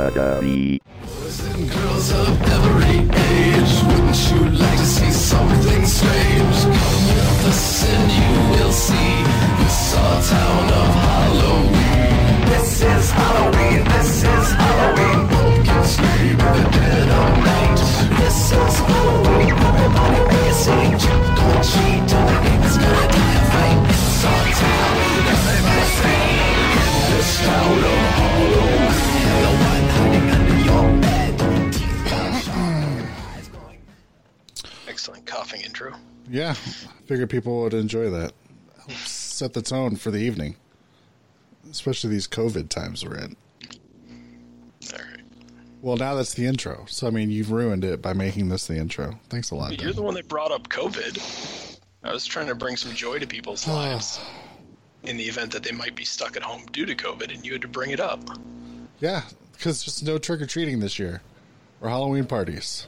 Boys and girls of every age, wouldn't you like to see something strange? Come with us and you will see this our town of Halloween. This is Halloween, this is Halloween. Pumpkins scream in the dead of night. This is Halloween, everybody make a scene. Trick or treat, and the game is gonna die a fight. It's our town, everybody sing. This town Excellent coughing intro. Yeah, I figured people would enjoy that. Helps set the tone for the evening, especially these COVID times we're in. All right. Well, now that's the intro. So I mean, you've ruined it by making this the intro. Thanks a lot. You're Dan. the one that brought up COVID. I was trying to bring some joy to people's ah. lives in the event that they might be stuck at home due to COVID, and you had to bring it up. Yeah, because there's no trick or treating this year, or Halloween parties.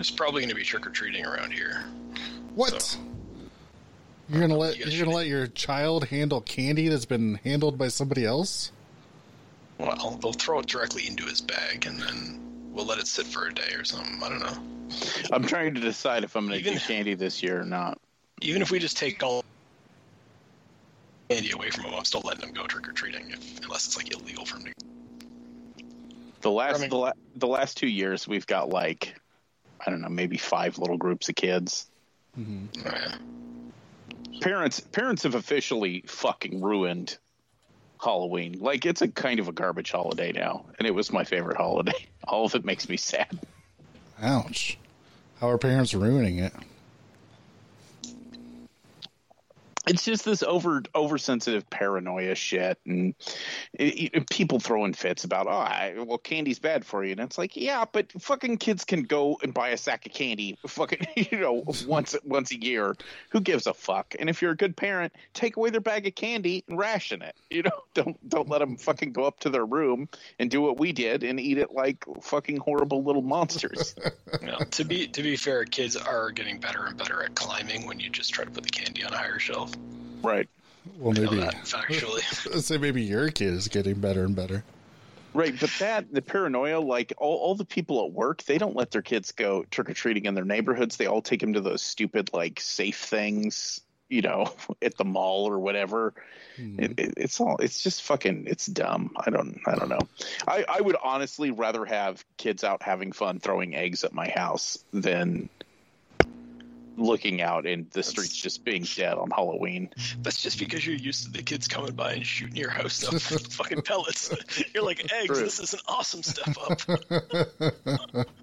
There's probably going to be trick or treating around here. What? So- You're gonna let You guys you're gonna let your child handle candy that's been handled by somebody else? Well, they'll throw it directly into his bag, and then we'll let it sit for a day or something. I don't know. I'm trying to decide if I'm going to Even- do candy this year or not. Even if we just take all candy away from him, I'm still letting him go trick or treating, unless it's like illegal for him to. The last I mean- the, la- the last two years we've got like I don't know maybe five little groups of kids. Mm-hmm. Yeah. Parents parents have officially fucking ruined Halloween. Like it's a kind of a garbage holiday now, and it was my favorite holiday. All of it makes me sad. Ouch. How are parents ruining it? It's just this over oversensitive paranoia shit and it, it- people throwing fits about oh I, well candy's bad for you. And it's like yeah but fucking kids can go and buy a sack of candy fucking you know once once a year. Who gives a fuck? And if you're a good parent take away their bag of candy and ration it you know? Don't don't let them fucking go up to their room and do what we did and eat it like fucking horrible little monsters. You to be to be fair, kids are getting better and better at climbing when you just try to put the candy on a higher shelf. Right Well, maybe that factually. let's say maybe your kid is getting better and better. Right, but that the paranoia, like all, all the people at work, they don't let their kids go trick or treating in their neighborhoods. They all take them to those stupid like safe things, you know, at the mall or whatever. Hmm. It, it, it's all it's just fucking it's dumb. I don't I don't know. I I would honestly rather have kids out having fun throwing eggs at my house than looking out and the streets just being dead on Halloween. That's just because you're used to the kids coming by and shooting your house up with fucking pellets. You're like eggs. True. This is an awesome step up.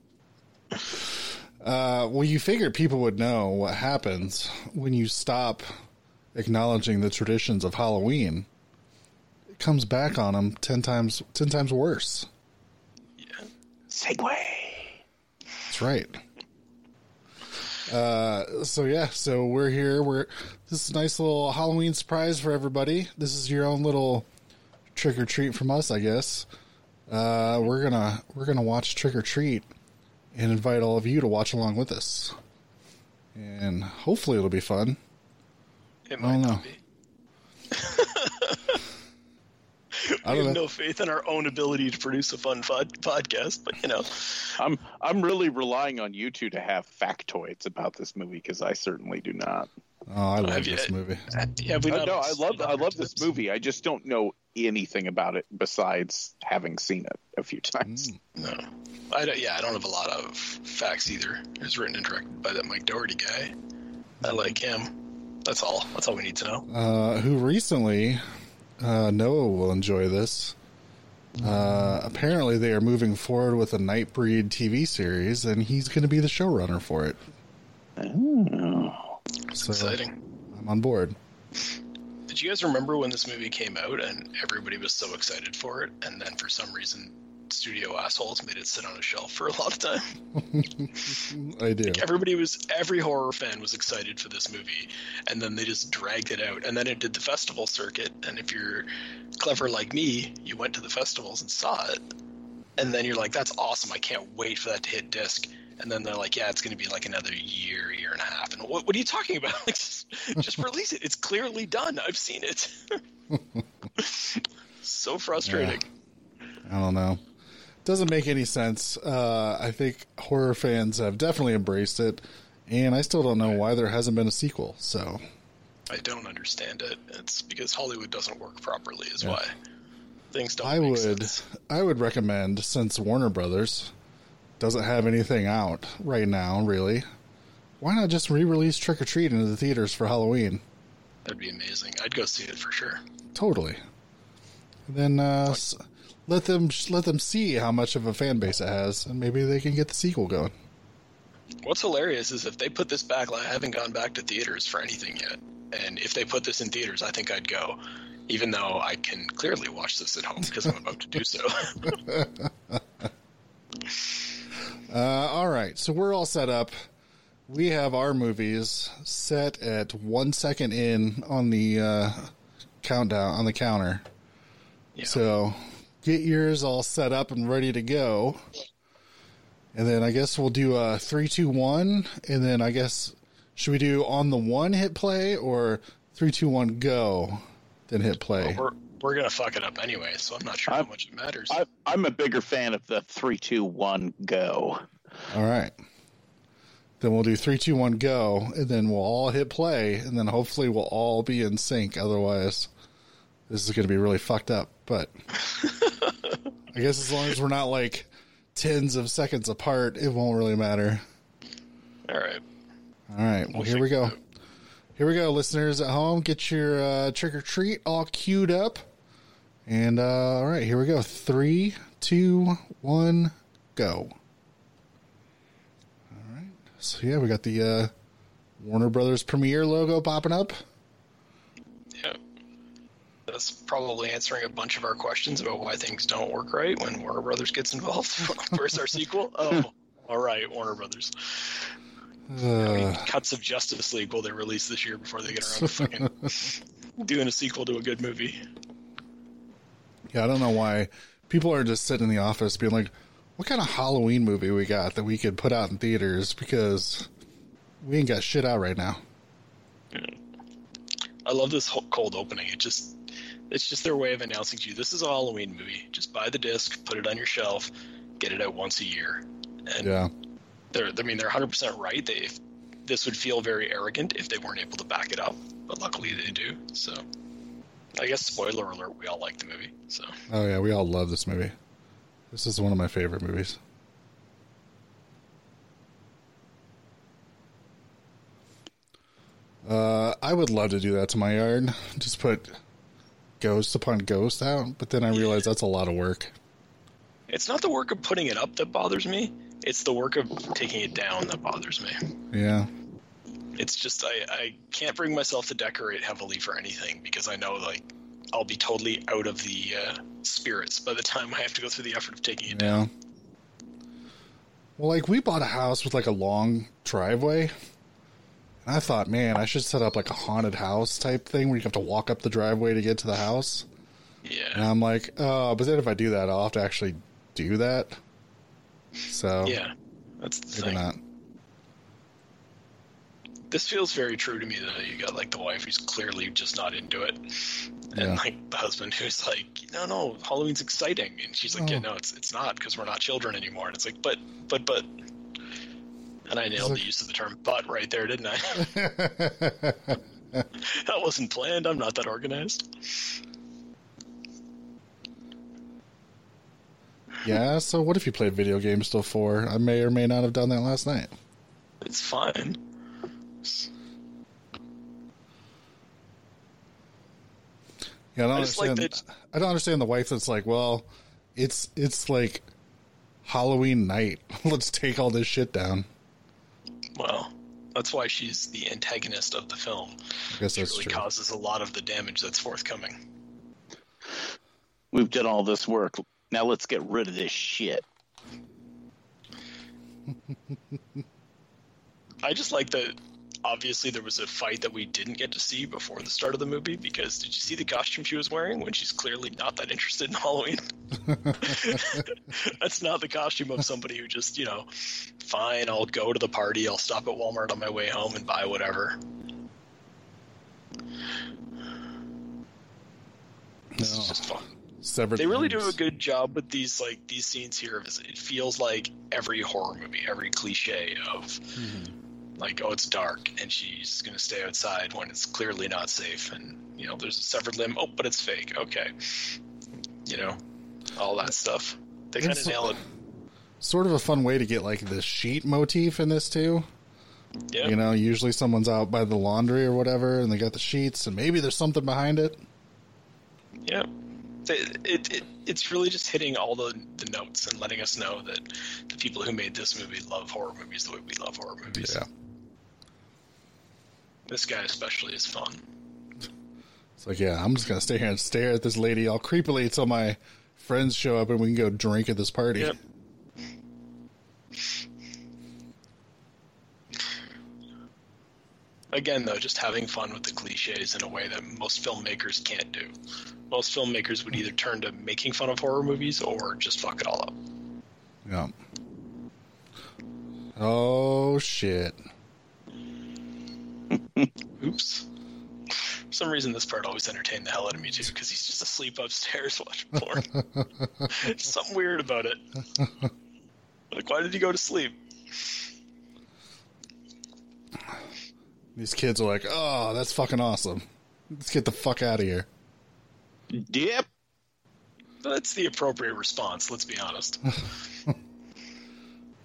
Uh, well, you figure people would know what happens when you stop acknowledging the traditions of Halloween. It comes back on them ten times, ten times worse. Yeah. Segway. That's right. Uh, so yeah, so we're here. We're this is a nice little Halloween surprise for everybody. This is your own little trick or treat from us, I guess. Uh, we're gonna we're gonna watch Trick or Treat and invite all of you to watch along with us, and hopefully it'll be fun. It I might don't know. not. I We have know. no faith in our own ability to produce a fun pod- podcast, but you know, I'm I'm really relying on you two to have factoids about this movie because I certainly do not. Oh, I love Have you- this movie. yeah, we Uh, not no, I love I other love this movie. I just don't know anything about it besides having seen it a few times. No, I don't, yeah, I don't have a lot of facts either. It was written and directed by that Mike Dougherty guy. I like him. That's all. That's all we need to know. uh, who recently, uh, Noah will enjoy this. Uh, apparently, they are moving forward with a Nightbreed TV series, and he's going to be the showrunner for it. Oh. So Exciting. I'm on board. Did you guys remember when this movie came out and everybody was so excited for it, and then for some reason, studio assholes made it sit on a shelf for a lot of time? I do. Everybody was, every horror fan was excited for this movie, and then they just dragged it out. And then it did the festival circuit, and if you're clever like me, you went to the festivals and saw it, and then you're like, "That's awesome! I can't wait for that to hit disc." And then they're like, "Yeah, it's going to be like another year, year and a half." And what, what are you talking about? Like, just, just release it. It's clearly done. I've seen it. so frustrating. I don't know. Doesn't make any sense. Uh, I think horror fans have definitely embraced it, and I still don't know why there hasn't been a sequel. So I don't understand it. It's because Hollywood doesn't work properly, is why things don't. I would sense. I would recommend since Warner Brothers doesn't have anything out right now, really. Why not just re-release Trick or Treat into the theaters for Halloween? That'd be amazing. I'd go see it for sure. Totally. And then uh, s- let them let them see how much of a fan base it has, and maybe they can get the sequel going. What's hilarious is if they put this back, like, I haven't gone back to theaters for anything yet. And if they put this in theaters, I think I'd go, even though I can clearly watch this at home because I'm about to do so. Uh, all right, so we're all set up. We have our movies set at one second in on the uh, countdown on the counter. Yeah. So get yours all set up and ready to go. And then I guess we'll do a three, two, one, and then I guess should we do on the one hit play or three, two, one, go, then hit play? we're we're gonna fuck it up anyway, so I'm not sure how I'm- much it matters. I, I'm a bigger fan of the three, two, one, go. All right. Then we'll do three, two, one, go, and then we'll all hit play, and then hopefully we'll all be in sync. Otherwise, this is going to be really fucked up. But I guess as long as we're not like tens of seconds apart, it won't really matter. All right. All right. Well, here we go. Here we go, listeners at home. Get your uh, trick or treat all queued up. And uh, all right, here we go. Three, two, one, go. All right. So yeah, we got the uh, Warner Brothers Premiere logo popping up. Yeah. That's probably answering a bunch of our questions about why things don't work right when Warner Brothers gets involved. Where's our sequel? Oh, all right, Warner Brothers. Uh, Cuts of Justice League will they release this year before they get around to fucking doing a sequel to a good movie? yeah, I don't know why people are just sitting in the office being like, "What kind of Halloween movie we got that we could put out in theaters?" Because we ain't got shit out right now. I love this whole cold opening. It just it's just their way of announcing to you this is a Halloween movie. Just buy the disc, put it on your shelf, get it out once a year. And Yeah. they're I mean they're 100% right. They if, this would feel very arrogant if they weren't able to back it up, but luckily they do. So I guess spoiler alert, we all like the movie. So Oh yeah, we all love this movie. This is one of my favorite movies. Uh, I would love to do that to my yard. Just put ghost upon ghost out, but then I realize that's a lot of work. it's not the work of putting it up that bothers me. It's the work of taking it down that bothers me. Yeah, it's just I, I can't bring myself to decorate heavily for anything because I know like I'll be totally out of the uh, spirits by the time I have to go through the effort of taking it down. Well, like we bought a house with like a long driveway, and I thought, man, I should set up like a haunted house type thing where you have to walk up the driveway to get to the house. Yeah. And I'm like, oh, but then if I do that, I'll have to actually do that. So yeah, that's the thing. not. This feels very true to me that you got like the wife who's clearly just not into it, and Yeah. like the husband who's like, no, no, Halloween's exciting, and she's like, oh. yeah, Oh. no, it's it's not because we're not children anymore, and it's like, but but but. And I nailed like- the use of the term butt right there, didn't I? that wasn't planned. I'm not that organized. Yeah, so what if you played video games till four? I may or may not have done that last night. It's fine. Yeah, I don't I just like understand. I don't understand the wife that's like, well, it's it's like Halloween night. Let's take all this shit down. Well, That's why she's the antagonist of the film. I guess She that's really true. causes a lot of the damage that's forthcoming. We've done all this work. Now let's get rid of this shit. I just like that. Obviously, there was a fight that we didn't get to see before the start of the movie because did you see the costume she was wearing when she's clearly not that interested in Halloween? That's not the costume of somebody who just, you know, fine, I'll go to the party, I'll stop at Walmart on my way home and buy whatever. This is No. just fun. Severed They really do a good job with these like these scenes here. It feels like every horror movie, every cliche of Mm-hmm. Like, oh, it's dark and she's gonna stay outside when it's clearly not safe, and you know, there's a severed limb. Oh, but it's fake. Okay, you know, all that stuff. They kind of nail it. Sort of a fun way to get like the sheet motif in this too. Yeah, You know, usually someone's out by the laundry or whatever, and they got the sheets, and maybe there's something behind it. yeah. It, it, it it's really just hitting all the the notes and letting us know that the people who made this movie love horror movies the way we love horror movies. Yeah. This guy especially is fun. It's like, yeah, I'm just gonna stay here and stare at this lady all creepily until my friends show up and we can go drink at this party. Yep. Again, though, just having fun with the cliches in a way that most filmmakers can't do. Most filmmakers would either turn to making fun of horror movies or just fuck it all up. Yeah. Oh shit. Oops. For some reason, this part always entertained the hell out of me too, because he's just asleep upstairs watching porn. There's something weird about it. Like, why did he go to sleep? These kids are like, oh, that's fucking awesome. Let's get the fuck out of here. Yep. That's the appropriate response. Let's be honest.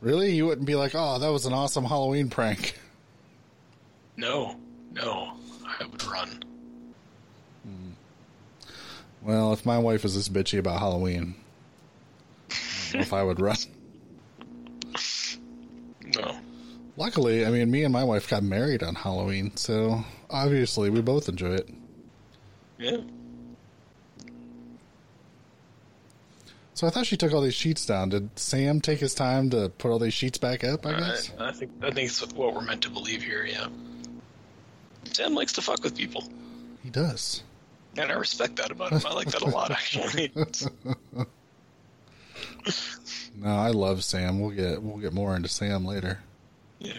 Really? You wouldn't be like, oh, that was an awesome Halloween prank. No, no, I would run. Hmm. Well, if my wife is this bitchy about Halloween, I don't know if I would run. No. Luckily, I mean, me and my wife got married on Halloween, so obviously we both enjoy it. Yeah. So I thought she took all these sheets down. Did Sam take his time to put all these sheets back up? I I, guess. I think I think it's what we're meant to believe here. Yeah. Sam likes to fuck with people, He does. and I respect that about him. I like that a lot, actually. No, I love Sam. We'll get we'll get more into Sam later. yeah.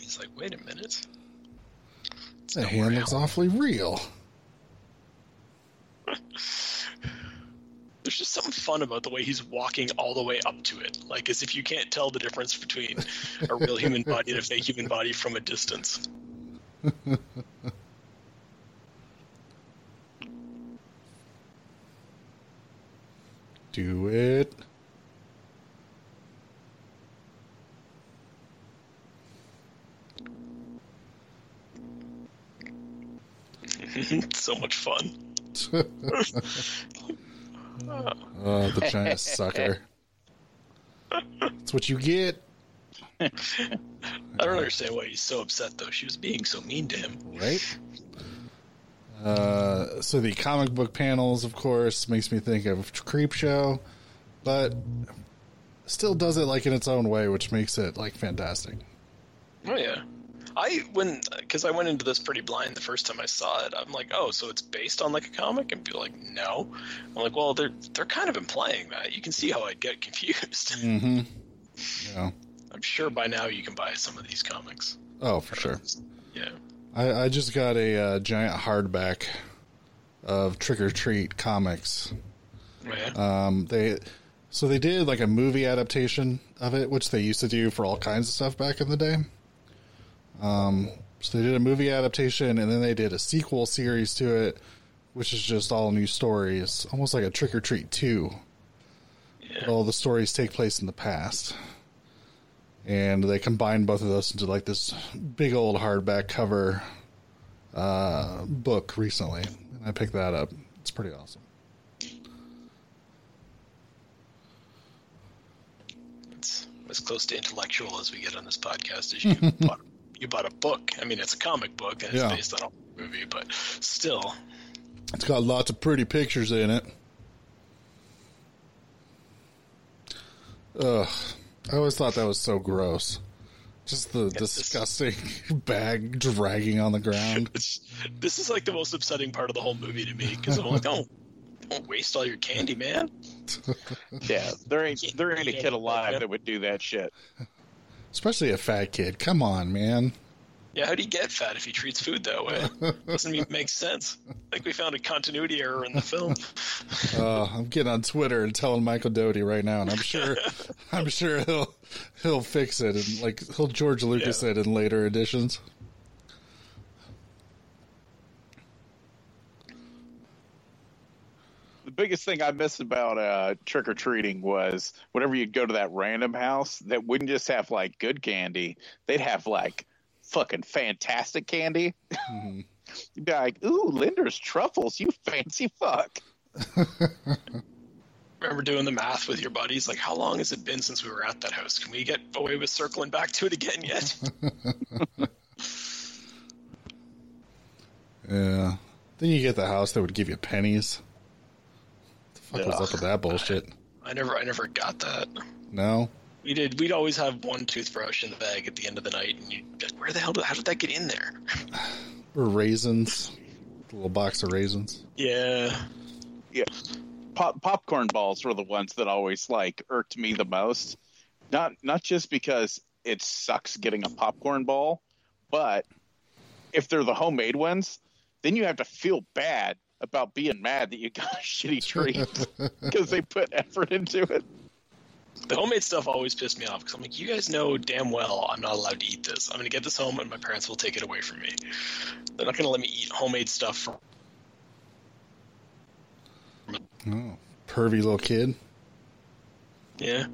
He's like, wait a minute. It's That hand looks awfully real. There's just something fun about the way he's walking all the way up to it, like as if you can't tell the difference between a real human body and a fake human body from a distance. Do it. so much fun. Oh, the China sucker. That's what you get. I don't understand why he's so upset though. She was being so mean to him. right? Uh, so the comic book panels, of course, makes me think of Creepshow, but still does it like in its own way, which makes it like fantastic. Oh yeah, I when because I went into this pretty blind the first time I saw it. I'm like, oh, so it's based on like a comic, and people are like, no. I'm like, well, they're they're kind of implying that. You can see how I'd get confused. Mm-hmm. Yeah. I'm sure by now you can buy some of these comics. Oh, for sure. Yeah. I, I just got a uh, giant hardback of Trick or Treat comics. Oh, yeah. Um, they so they did like a movie adaptation of it, which they used to do for all kinds of stuff back in the day. Um, so they did a movie adaptation, and then they did a sequel series to it, which is just all new stories, almost like a Trick or Treat two. But all the stories take place in the past, and they combined both of those into like this big old hardback cover uh, book recently, and I picked that up. It's pretty awesome. It's as close to intellectual as we get on this podcast as you you bought a book. I mean, it's a comic book and it's Yeah. based on a movie, but still, It's got lots of pretty pictures in it. Ugh. I always thought that was so gross. Just the this- disgusting bag dragging on the ground. this is like the most upsetting part of the whole movie to me because I'm like, don't don't waste all your candy, man. Yeah, there ain't there ain't a kid alive that would do that shit. Especially a fat kid. Come on, man. Yeah, how do you get fat if he treats food that way? Doesn't even make sense. I think we found a continuity error in the film. Uh, I'm getting on Twitter and telling Michael Dougherty right now, and I'm sure, I'm sure he'll he'll fix it and like he'll George Lucas Yeah. it in later editions. The biggest thing I miss about uh, trick or treating was whenever you'd go to that random house that wouldn't just have like good candy, they'd have like fucking fantastic candy. You'd be like, "Ooh, Lindor's truffles, you fancy fuck." Remember doing the math with your buddies? Like, how long has it been since we were at that house? Can we get away with circling back to it again yet? Yeah. Then you get the house that would give you pennies. What the fuck was up with that bullshit? I never, I never got that. No. We did. We'd always have one toothbrush in the bag at the end of the night, and you like, where the hell? Did, how did that get in there? Or raisins. A little box of raisins. Yeah, Yeah, Pop- popcorn balls were the ones that always like irked me the most. Not not just because it sucks getting a popcorn ball, but if they're the homemade ones, then you have to feel bad about being mad that you got a shitty treat because they put effort into it. the homemade stuff always pissed me off because I'm like, you guys know damn well I'm not allowed to eat this. I'm gonna get this home, and my parents will take it away from me. They're not gonna let me eat homemade stuff from Oh. Pervy little kid. yeah.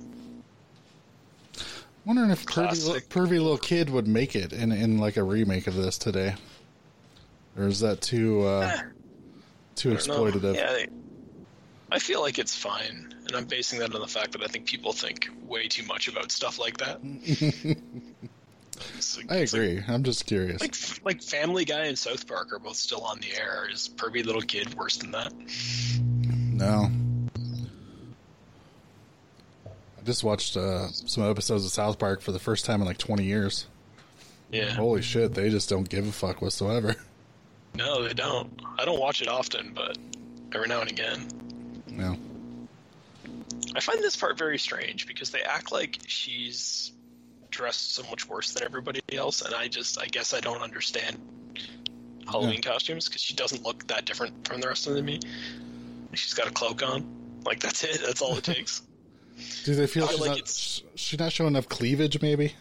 Wondering if pervy, pervy little kid would make it in in like a remake of this today, or is that too uh, too I don't know. exploitative? Yeah, they- I feel like it's fine, and I'm basing that on the fact that I think people think way too much about stuff like that. Like- I it's like- agree. I'm just curious. Like, like Family Guy and South Park are both still on the air. Is Pervy Little Kid worse than that? No. I just watched uh, some episodes of South Park for the first time in like 20 years. Yeah. Holy shit, they just don't give a fuck whatsoever. No, they don't. I don't watch it often, but every now and again. No. I find this part very strange because they act like she's dressed so much worse than everybody else, and I just, I guess I don't understand Halloween costumes because she doesn't look that different from the rest of them to me. She's got a cloak on. Like, that's it. That's all it takes. Do they feel feel she's, like not, it's- she's not showing enough cleavage, maybe?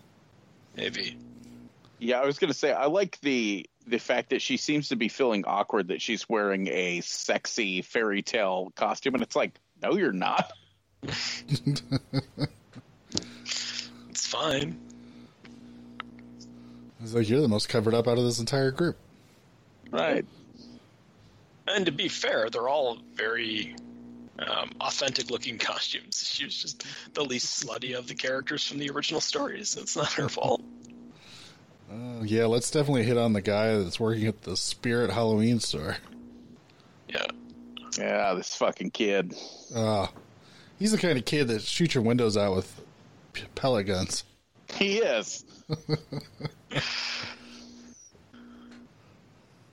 Maybe. Yeah, I was gonna say I like the the fact that she seems to be feeling awkward that she's wearing a sexy fairy tale costume, and it's like, no, you're not. It's fine. It's like, you're the most covered up out of this entire group. Right. And to be fair, they're all very um, authentic looking costumes. She was just the least slutty of the characters from the original stories. It's not her fault. Uh, yeah, let's definitely hit on the guy that's working at the Spirit Halloween store. Yeah. Yeah, this fucking kid. Uh, he's the kind of kid that shoots your windows out with pellet guns. He is.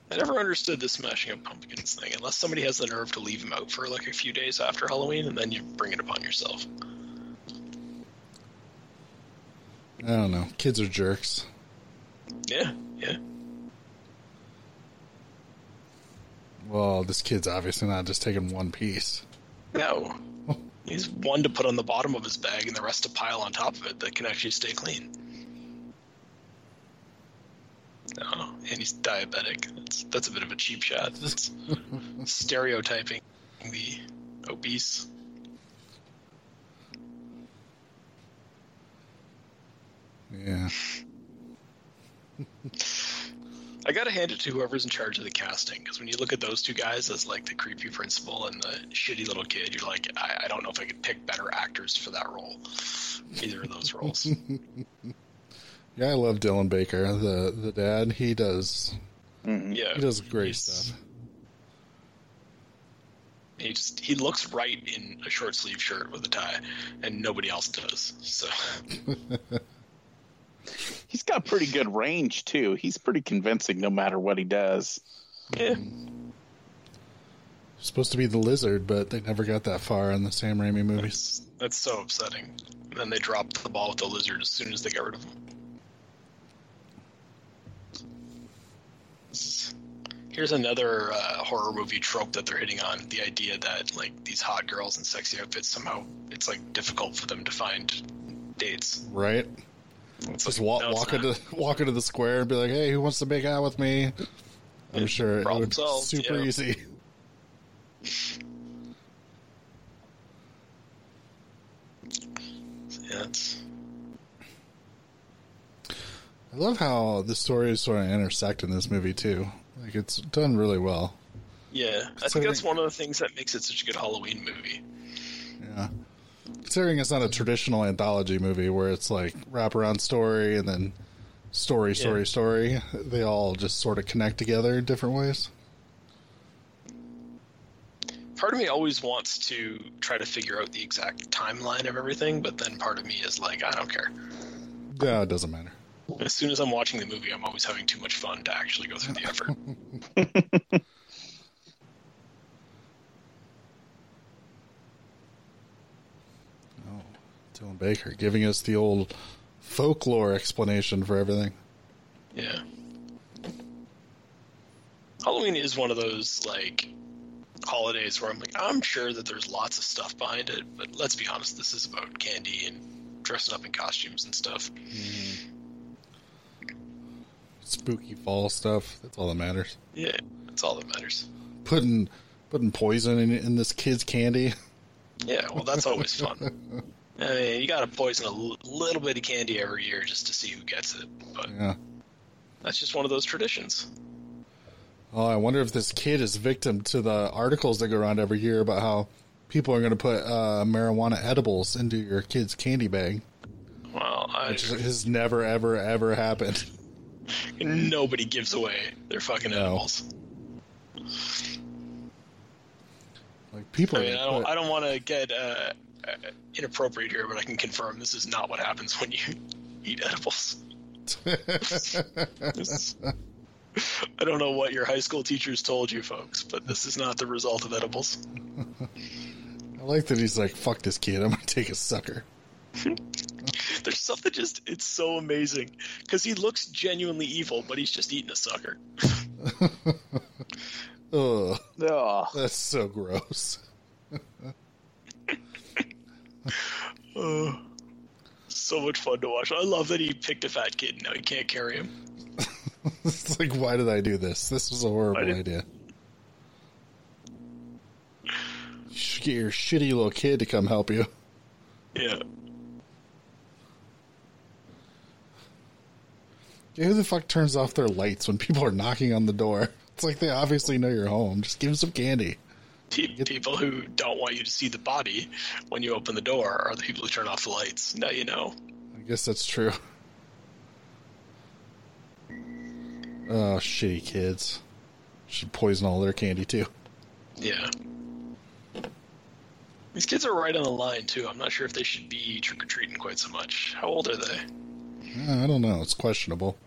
I never understood the smashing of pumpkins thing, unless somebody has the nerve to leave them out for like a few days after Halloween, and then you bring it upon yourself. I don't know. Kids are jerks. Yeah, yeah. Well, this kid's obviously not just taking one piece. No. He's one to put on the bottom of his bag and the rest to pile on top of it that can actually stay clean. No, and he's diabetic. That's, that's a bit of a cheap shot. That's stereotyping the obese. Yeah. I gotta hand it to whoever's in charge of the casting because when you look at those two guys as like the creepy principal and the shitty little kid, you're like, I, I don't know if I could pick better actors for that role. Either of those roles. Yeah, I love Dylan Baker, the the dad. He does mm-hmm. yeah, he does great stuff. He just he looks right in a short sleeve shirt with a tie, and nobody else does. So He's got pretty good range too. He's pretty convincing no matter what he does. yeah, Supposed to be the lizard, but they never got that far in the Sam Raimi movies. that's, that's so upsetting. And then they dropped the ball with the lizard as soon as they got rid of him. Here's another uh, horror movie trope that they're hitting on: the idea that like these hot girls in sexy outfits somehow it's like difficult for them to find dates. Right? It's Just walk no, walk into walk into the square and be like, "Hey, who wants to make out with me?" I'm Yeah, sure it would be solved, super yeah. easy. It's, I love how the stories sort of intersect in this movie too. Like it's done really well. yeah. I think that's one of the things that makes it such a good Halloween movie. Yeah. Considering it's not a traditional anthology movie where it's like wraparound story and then story, story, Yeah. story, they all just sort of connect together in different ways. part of me always wants to try to figure out the exact timeline of everything, but then part of me is like, I don't care. Yeah, it doesn't matter. As soon as I'm watching the movie, I'm always having too much fun to actually go through the effort. Dylan Baker giving us the old folklore explanation for everything. yeah. Halloween is one of those like holidays where I'm like, I'm sure that there's lots of stuff behind it, but let's be honest, this is about candy and dressing up in costumes and stuff. Mm-hmm. Spooky fall stuff. That's all that matters. Yeah, that's all that matters. Putting putting poison in, in this kid's candy. Yeah, well, that's always fun. I mean, you got to poison a l- little bit of candy every year just to see who gets it, but Yeah. that's just one of those traditions. Oh, I wonder if this kid is victim to the articles that go around every year about how people are going to put uh, marijuana edibles into your kid's candy bag, Well, I, which has never, ever, ever happened. nobody gives away their fucking No. edibles. Like people, I mean, I don't, put- I don't want to get uh, uh, inappropriate here, but I can confirm this is not what happens when you eat edibles. This- I don't know what your high school teachers told you, folks, but this is not the result of edibles. I like that he's like, "Fuck this kid, I'm gonna take a sucker." There's something just, it's so amazing because he looks genuinely evil, but he's just eating a sucker. Ugh, Ugh. that's so gross. Oh, so much fun to watch. I love that he picked a fat kid. Now he can't carry him. it's like, why did I do this? This was a horrible idea. You should get your shitty little kid to come help you. Yeah. Yeah, who the fuck turns off their lights when people are knocking on the door? It's like they obviously know you're home. Just give them some candy. Pe- people who don't want you to see the body when you open the door are the people who turn off the lights. Now you know. I guess that's true. Oh, shitty kids. Should poison all their candy too. Yeah. These kids are right on the line too. I'm not sure if they should be trick or treating quite so much. How old are they? I don't know. It's questionable.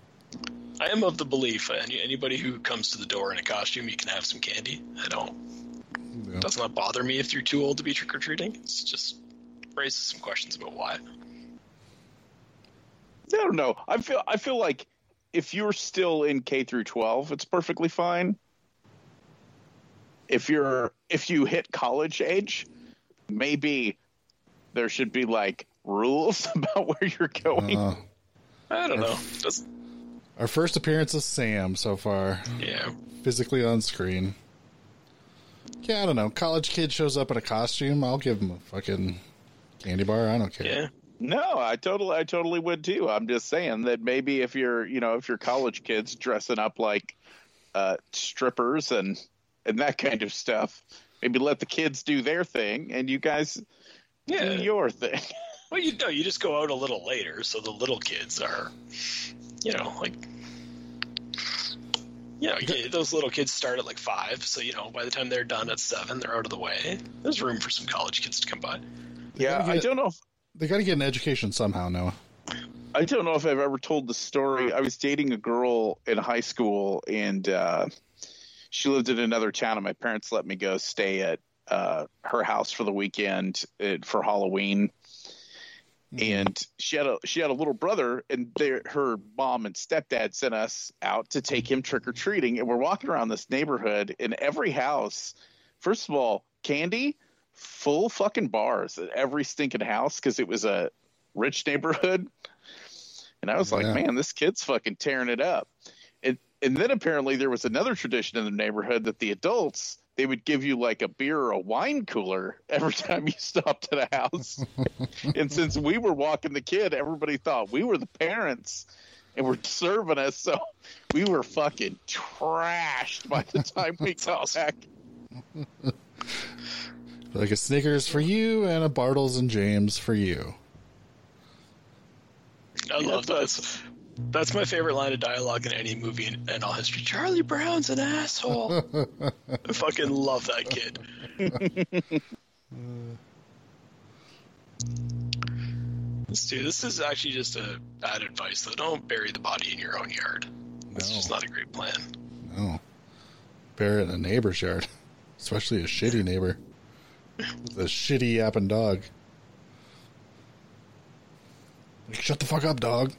I am of the belief any, anybody who comes to the door in a costume, you can have some candy. I don't. Yeah. Does not bother me if you're too old to be trick or treating. It's just raises some questions about why. I don't know. I feel I feel like if you're still in K through 12, it's perfectly fine. If you're if you hit college age, maybe there should be like rules about where you're going. Uh, I don't know. Does our first appearance of Sam so far, yeah. physically on screen. Yeah, I don't know. College kid shows up in a costume. I'll give him a fucking candy bar. I don't care. Yeah. No, I totally, I totally would too. I'm just saying that maybe if you're, you know, if you're college kids dressing up like uh, strippers and and that kind of stuff, maybe let the kids do their thing and you guys Yeah. do your thing. Well, you know, you just go out a little later, so the little kids are, you know, like, you know, those little kids start at like five, so you know, by the time they're done at seven, they're out of the way. There's room for some college kids to come by. Yeah, gotta I don't know. If, They got to get an education somehow, Noah. I don't know if I've ever told the story. I was dating a girl in high school, and uh, she lived in another town, and my parents let me go stay at uh, her house for the weekend uh, for Halloween. Mm-hmm. And she had a she had a little brother, and their her mom and stepdad sent us out to take him trick or treating. And we're walking around this neighborhood, in every house, first of all, candy, full fucking bars at every stinking house because it was a rich neighborhood. And I was like, man, this kid's fucking tearing it up. And and then apparently there was another tradition in the neighborhood that the adults they would give you like a beer or a wine cooler every time you stopped at a house. and since we were walking the kid, everybody thought we were the parents and were serving us, so we were fucking trashed by the time we got back. Like a Snickers for you and a Bartles and Jaymes for you. I love that. That's my favorite line of dialogue in any movie in, in all history. Charlie Brown's an asshole. I fucking love that kid. Let's do this is actually just a bad advice though. Don't bury the body in your own yard. That's No. just not a great plan. No. Bear it in a neighbor's yard, especially a shitty neighbor with a shitty yapping dog. Like, shut the fuck up, dog.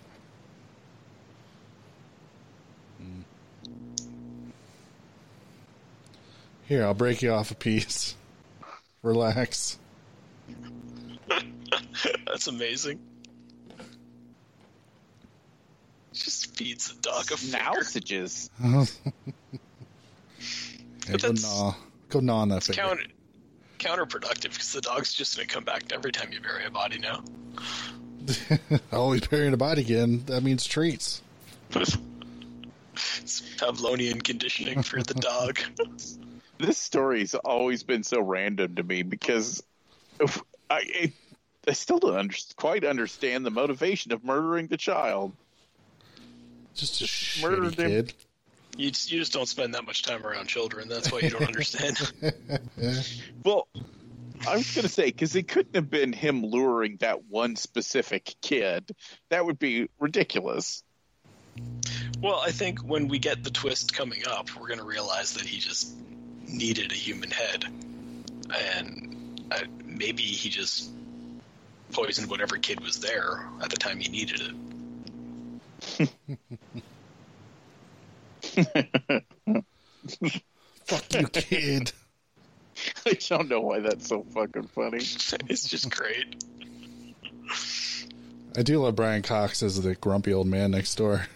Here, I'll break you off a piece. Relax. That's amazing. Just feeds the dog a finger. Nausages. Yeah, go that's- gnaw. Go gnaw on that It's finger. counter counterproductive because the dog's just gonna come back every time you bury a body now. Oh, Always burying a body again. That means treats. it's Pavlovian conditioning for the dog. This story's always been so random to me because if, I, I I still don't under, quite understand the motivation of murdering the child. Just a Murdered shitty him. kid. You just, you just don't spend that much time around children. That's why you don't understand. Well, I was going to say because it couldn't have been him luring that one specific kid. That would be ridiculous. well, I think when we get the twist coming up, we're going to realize that he just needed a human head, and uh, maybe he just poisoned whatever kid was there at the time he needed it. Fuck you, kid. I don't know why that's so fucking funny. it's just great. I do love Brian Cox as the grumpy old man next door.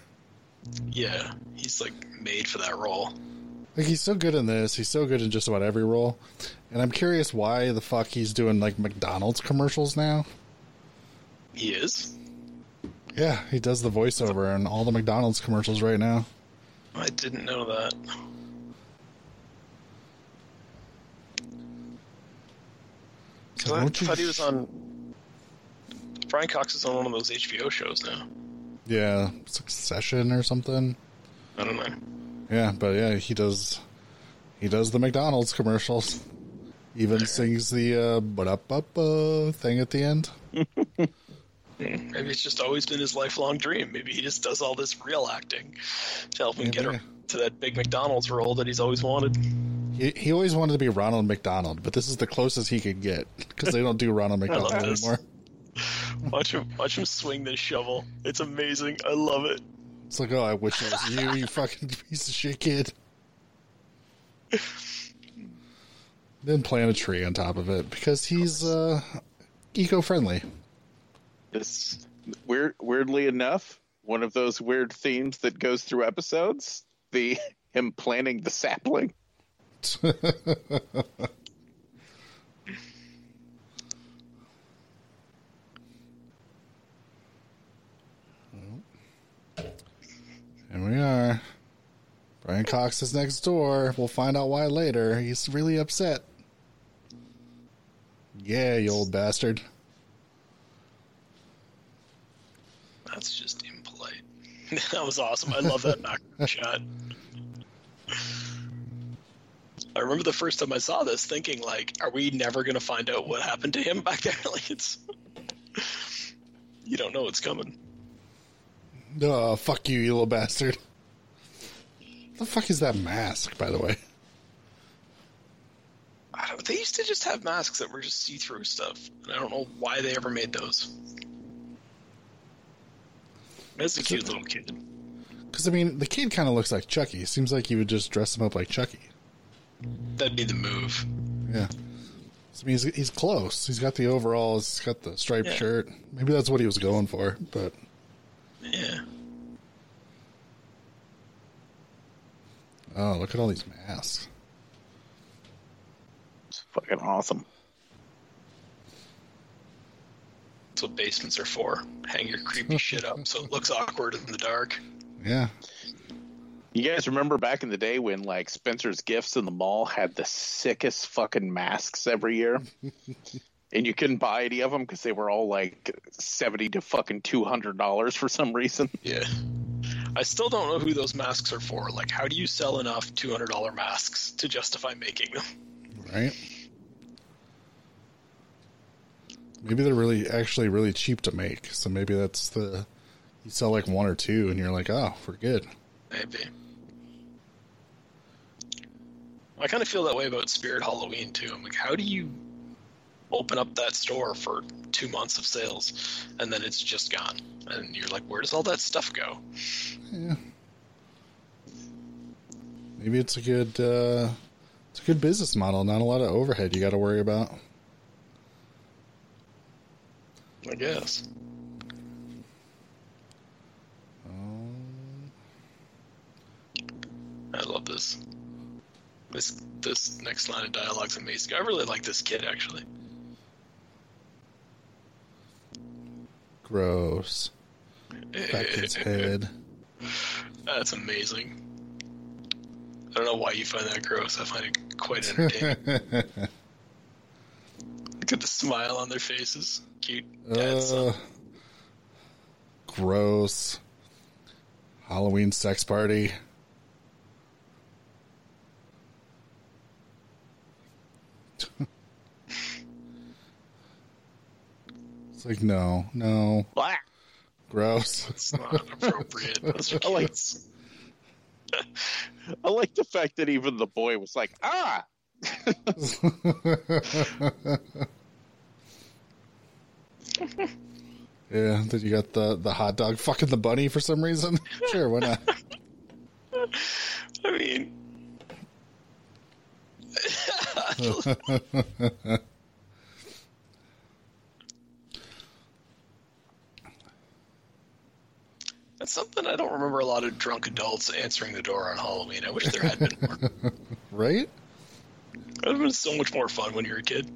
Yeah, he's like made for that role. Like he's so good in this. He's so good in just about every role. And I'm curious why the fuck he's doing like McDonald's commercials now. He is. Yeah, he does the voiceover on all the McDonald's commercials right now. I didn't know that. So I you- thought he was on. Brian Cox is on one of those HBO shows now. Yeah, Succession or something. I don't know. Yeah, but yeah, he does. He does the McDonald's commercials. Even sings the uh, "but up up uh, thing at the end. Maybe it's just always been his lifelong dream. Maybe he just does all this real acting to help him get Maybe. her to that big McDonald's role that he's always wanted. He, he always wanted to be Ronald McDonald, but this is the closest he could get because they don't do Ronald McDonald anymore. Watch him, watch him swing this shovel. It's amazing. I love it. It's like, oh, I wish it was you, you fucking piece of shit kid. then plant a tree on top of it because he's uh, eco-friendly. This weird, weirdly enough, one of those weird themes that goes through episodes. The him planting the sapling. Brian Cox is next door. We'll find out why later. He's really upset. Yeah, you old bastard. That's just impolite. that was awesome. I love that macro shot. I remember the first time I saw this thinking like, are we never gonna find out what happened to him back there? like it's you don't know what's coming. Oh, fuck you, you little bastard. What the fuck is that mask, by the way? I don't, they used to just have masks that were just see-through stuff. And I don't know why they ever made those. That's a cute little kid. Because, I mean, the kid kind of looks like Chucky. Seems like you would just dress him up like Chucky. That'd be the move. Yeah. I mean, he's, he's close. He's got the overalls, he's got the striped Yeah. shirt. Maybe that's what he was going for, but Yeah. oh, look at all these masks. It's fucking awesome. That's what basements are for. Hang your creepy shit up so it looks awkward in the dark. Yeah. You guys remember back in the day when like Spencer's Gifts in the mall had the sickest fucking masks every year? and you couldn't buy any of them because they were all like 70 to fucking $200 for some reason. Yeah. I still don't know who those masks are for. Like, how do you sell enough $200 masks to justify making them? Right? Maybe they're really, actually really cheap to make. So maybe that's the. You sell like one or two and you're like, oh, we're good. Maybe. I kind of feel that way about Spirit Halloween too. I'm like, how do you open up that store for two months of sales and then it's just gone? And you're like, where does all that stuff go? Maybe it's a good, uh, it's a good business model. Not a lot of overhead you got to worry about. I guess. I love this. This this next line of dialogue's amazing. I really like this kid actually. Gross. Kid's head. That's amazing. I don't know why you find that gross. I find it quite entertaining. Look at the smile on their faces. Cute. Uh, gross. Halloween sex party. It's like no, no, Blah. gross. It's not appropriate. Are I like- I like the fact that even the boy was like, ah, Yeah, then you got the the hot dog fucking the bunny for some reason. sure, why not? I mean, that's something I don't remember a lot of drunk adults answering the door on Halloween. I wish there had been more. Right? That would have been so much more fun when you were a kid.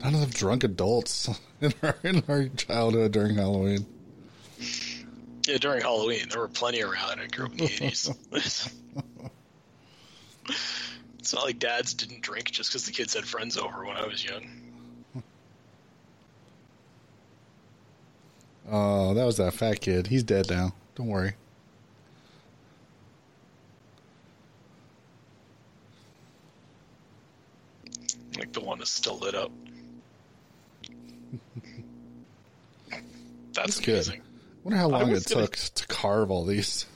None of them drunk adults in our in our childhood during Halloween. Yeah, during Halloween, there were plenty around. I grew up in the 80s. it's not like dads didn't drink just because the kids had friends over when I was young. Oh, that was that fat kid. He's dead now. Don't worry. Like the one is still lit up. That's That's good. amazing. wonder how long it gonna- took to carve all these.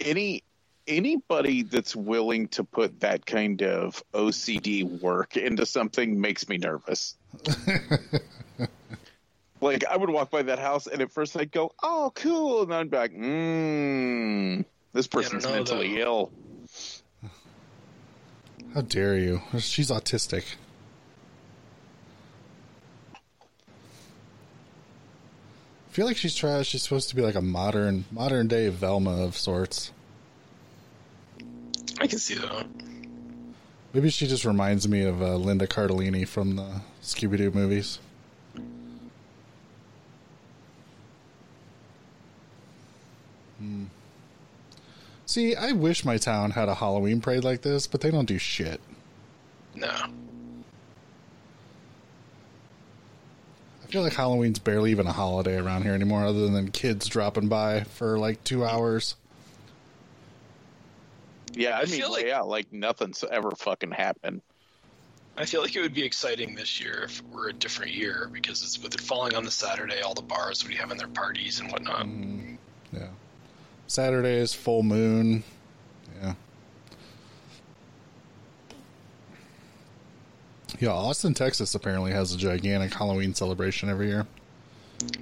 any anybody that's willing to put that kind of OCD work into something makes me nervous. like I would walk by that house and at first I'd go, "Oh, cool," and then I'd be like, "Mmm, this person's know, mentally though. ill." How dare you? She's autistic. I feel like she's trying. She's supposed to be like a modern, modern day Velma of sorts. I can see that. Maybe she just reminds me of uh, Linda Cardellini from the Scooby Doo movies. Hmm. See, I wish my town had a Halloween parade like this, but they don't do shit. No. I feel like Halloween's barely even a holiday around here anymore, other than kids dropping by for like two hours. Yeah, I, I mean, feel like- yeah, like nothing's ever fucking happened. I feel like it would be exciting this year if it were a different year because it's with it falling on the Saturday, all the bars would be having their parties and whatnot. Yeah. Saturdays, full moon. Yeah. Yeah, Austin, Texas apparently has a gigantic Halloween celebration every year.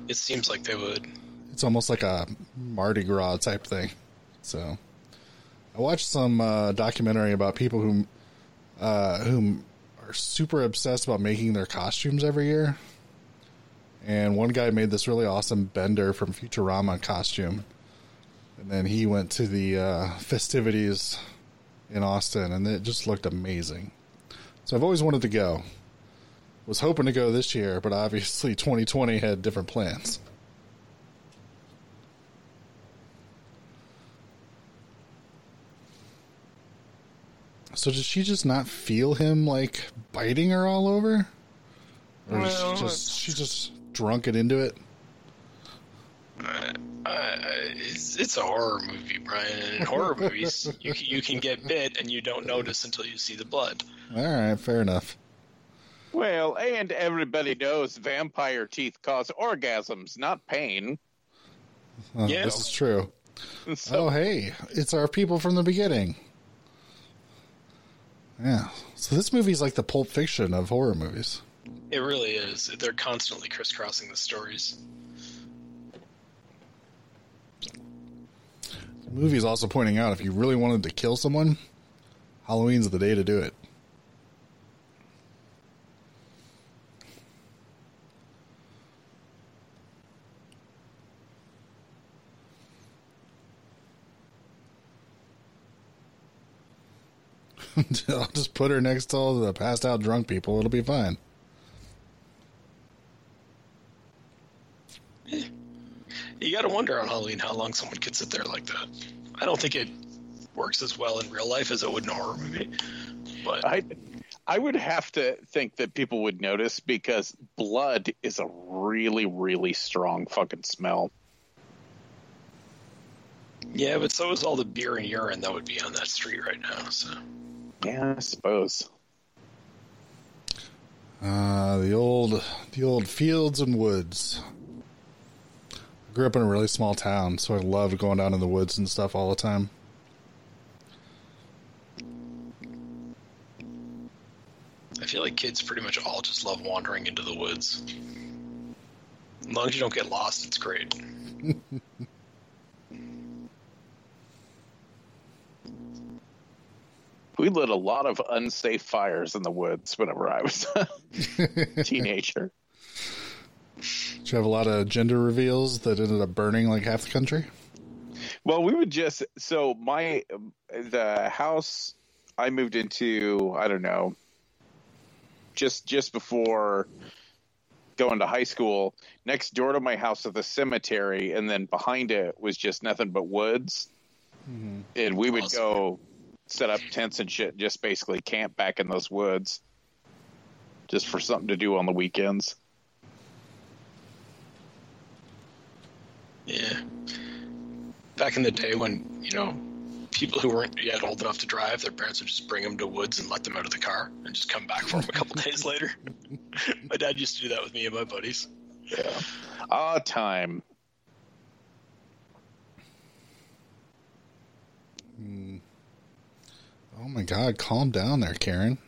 It seems like they would. It's almost like a Mardi Gras type thing. So, I watched some uh, documentary about people who uh, whom are super obsessed about making their costumes every year. And one guy made this really awesome Bender from Futurama costume, and then he went to the uh, festivities in Austin, and it just looked amazing. So I've always wanted to go. Was hoping to go this year, but obviously 2020 had different plans. So does she just not feel him like biting her all over? Or is Well, she just she just drunk it into it? Uh, uh, it's, it's a horror movie, Brian. And in horror movies, you, can- you can get bit and you don't notice until you see the blood. All right, fair enough. Well, and everybody knows vampire teeth cause orgasms, not pain. Oh, Yeah. This is true. So, Oh, hey, it's our people from the beginning. Yeah. So this movie's like the Pulp Fiction of horror movies. It really is. They're constantly crisscrossing the stories. The movie is also pointing out if you really wanted to kill someone, Halloween's the day to do it. I'll just put her next to all the passed out drunk people. It'll be fine. You got to wonder on Halloween how long someone could sit there like that. I don't think it works as well in real life as it would in a horror movie. But I, I would have to think that people would notice because blood is a really, really strong fucking smell. yeah, but so is all the beer and urine that would be on that street right now. So Yeah, I suppose. Uh, the old, the old fields and woods. I grew up in a really small town, so I loved going down in the woods and stuff all the time. I feel like kids pretty much all just love wandering into the woods. As long as you don't get lost, it's great. We lit a lot of unsafe fires in the woods whenever I was a teenager. Did you have a lot of gender reveals that ended up burning like half the country? Well, we would just so my the house I moved into, I don't know, just just before going to high school, next door to my house was the cemetery and then behind it was just nothing but woods. Mm-hmm. And we would Awesome. go set up tents and shit, just basically camp back in those woods. Just for something to do on the weekends. Yeah. Back in the day when, you know, people who weren't yet old enough to drive, their parents would just bring them to woods and let them out of the car and just come back for them a couple days later. my dad used to do that with me and my buddies. Yeah. Ah, time. Oh my god, calm down there, Karen.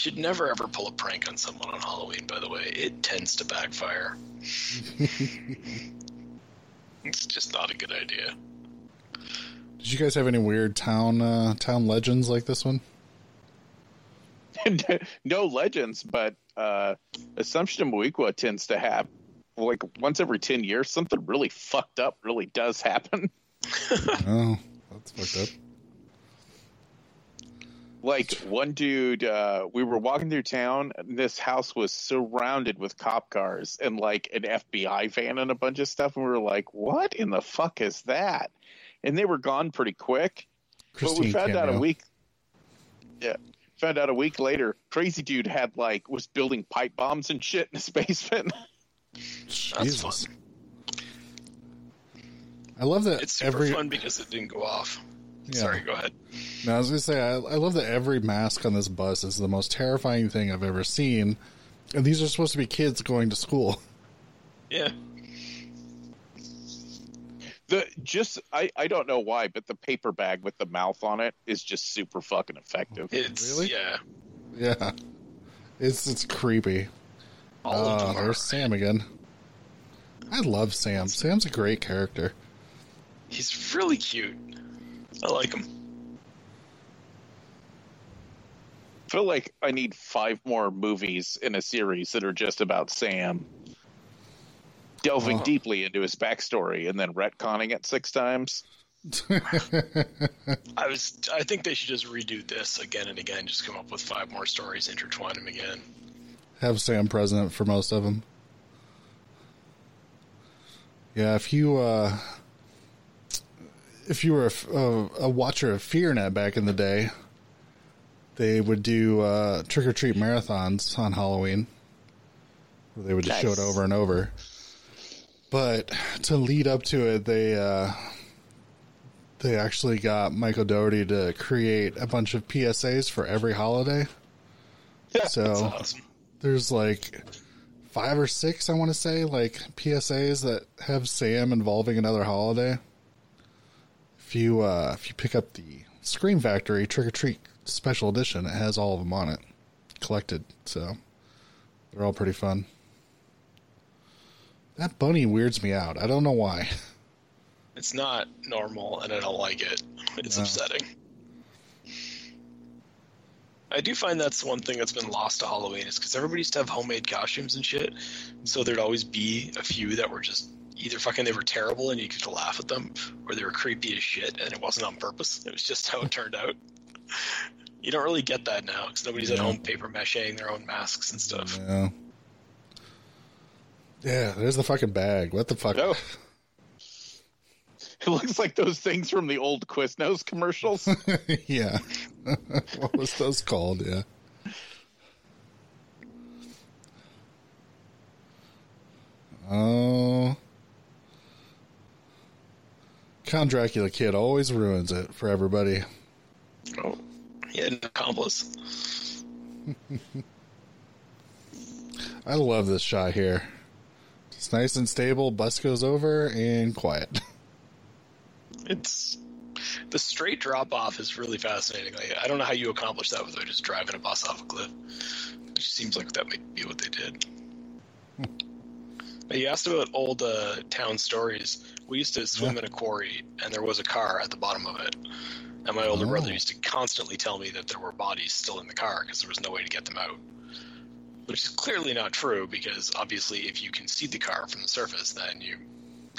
Should never ever pull a prank on someone on Halloween, by the way. It tends to backfire. it's just not a good idea. Did you guys have any weird town uh, town legends like this one? no legends, but uh, Assumption Moweaqua tends to have like once every ten years something really fucked up really does happen. Oh, that's fucked up. Like one dude, uh, we were walking through town. And this house was surrounded with cop cars and like an FBI van and a bunch of stuff. And we were like, "What in the fuck is that?" And they were gone pretty quick. but we found out a week. Yeah, found out a week later. Crazy dude had like was building pipe bombs and shit in his basement. That's Jesus. fun. I love that It's super every. fun because it didn't go off. Yeah. Sorry, go ahead. No, I was gonna say I, I love that every mask on this bus is the most terrifying thing I've ever seen, and these are supposed to be kids going to school. Yeah. The just I I don't know why, but the paper bag with the mouth on it is just super fucking effective. It's Really? yeah. Yeah, it's it's creepy. All of uh, Oh, there's Sam again. I love Sam. Sam's a great character. He's really cute. I like him. I feel like I need five more movies in a series that are just about Sam delving Oh. deeply into his backstory and then retconning it six times. I was. I think they should just redo this again and again. Just come up with five more stories, intertwine them again. Have Sam present for most of them. Yeah, if you uh, if you were a watcher of FearNet back in the day, they would do uh, trick or treat marathons on Halloween, where they would just show it over and over. But to lead up to it, they uh, they actually got Michael Dougherty to create a bunch of PSAs for every holiday. So That's awesome. there's like five or six, I want to say, like PSAs that have Sam involving another holiday. If you uh, if you pick up the Scream Factory Trick or Treat Special Edition, it has all of them on it, collected. So they're all pretty fun. That bunny weirds me out. I don't know why. It's not normal, and I don't like it. It's No. upsetting. I do find that's one thing that's been lost to Halloween is because everybody used to have homemade costumes and shit. So there'd always be a few that were just either fucking they were terrible and you could laugh at them, or they were creepy as shit and it wasn't on purpose. It was just how it turned out. You don't really get that now because nobody's at home paper macheing their own masks and stuff. Yeah. Yeah, there's the fucking bag. What the fuck? Oh. It looks like those things from the old Quiznos commercials. yeah. what was those called? Yeah. Oh. Count Dracula Kid always ruins it for everybody. Oh, he had an accomplice. I love this shot here. It's nice and stable. Bus goes over and quiet. It's the straight drop off is really fascinating. Like, I don't know how you accomplish that without just driving a bus off a cliff. Which seems like that might be what they did. You asked about old uh, town stories. We used to swim in a quarry, and there was a car at the bottom of it. And my older Oh. brother used to constantly tell me that there were bodies still in the car because there was no way to get them out. Which is clearly not true because obviously, if you can see the car from the surface, then you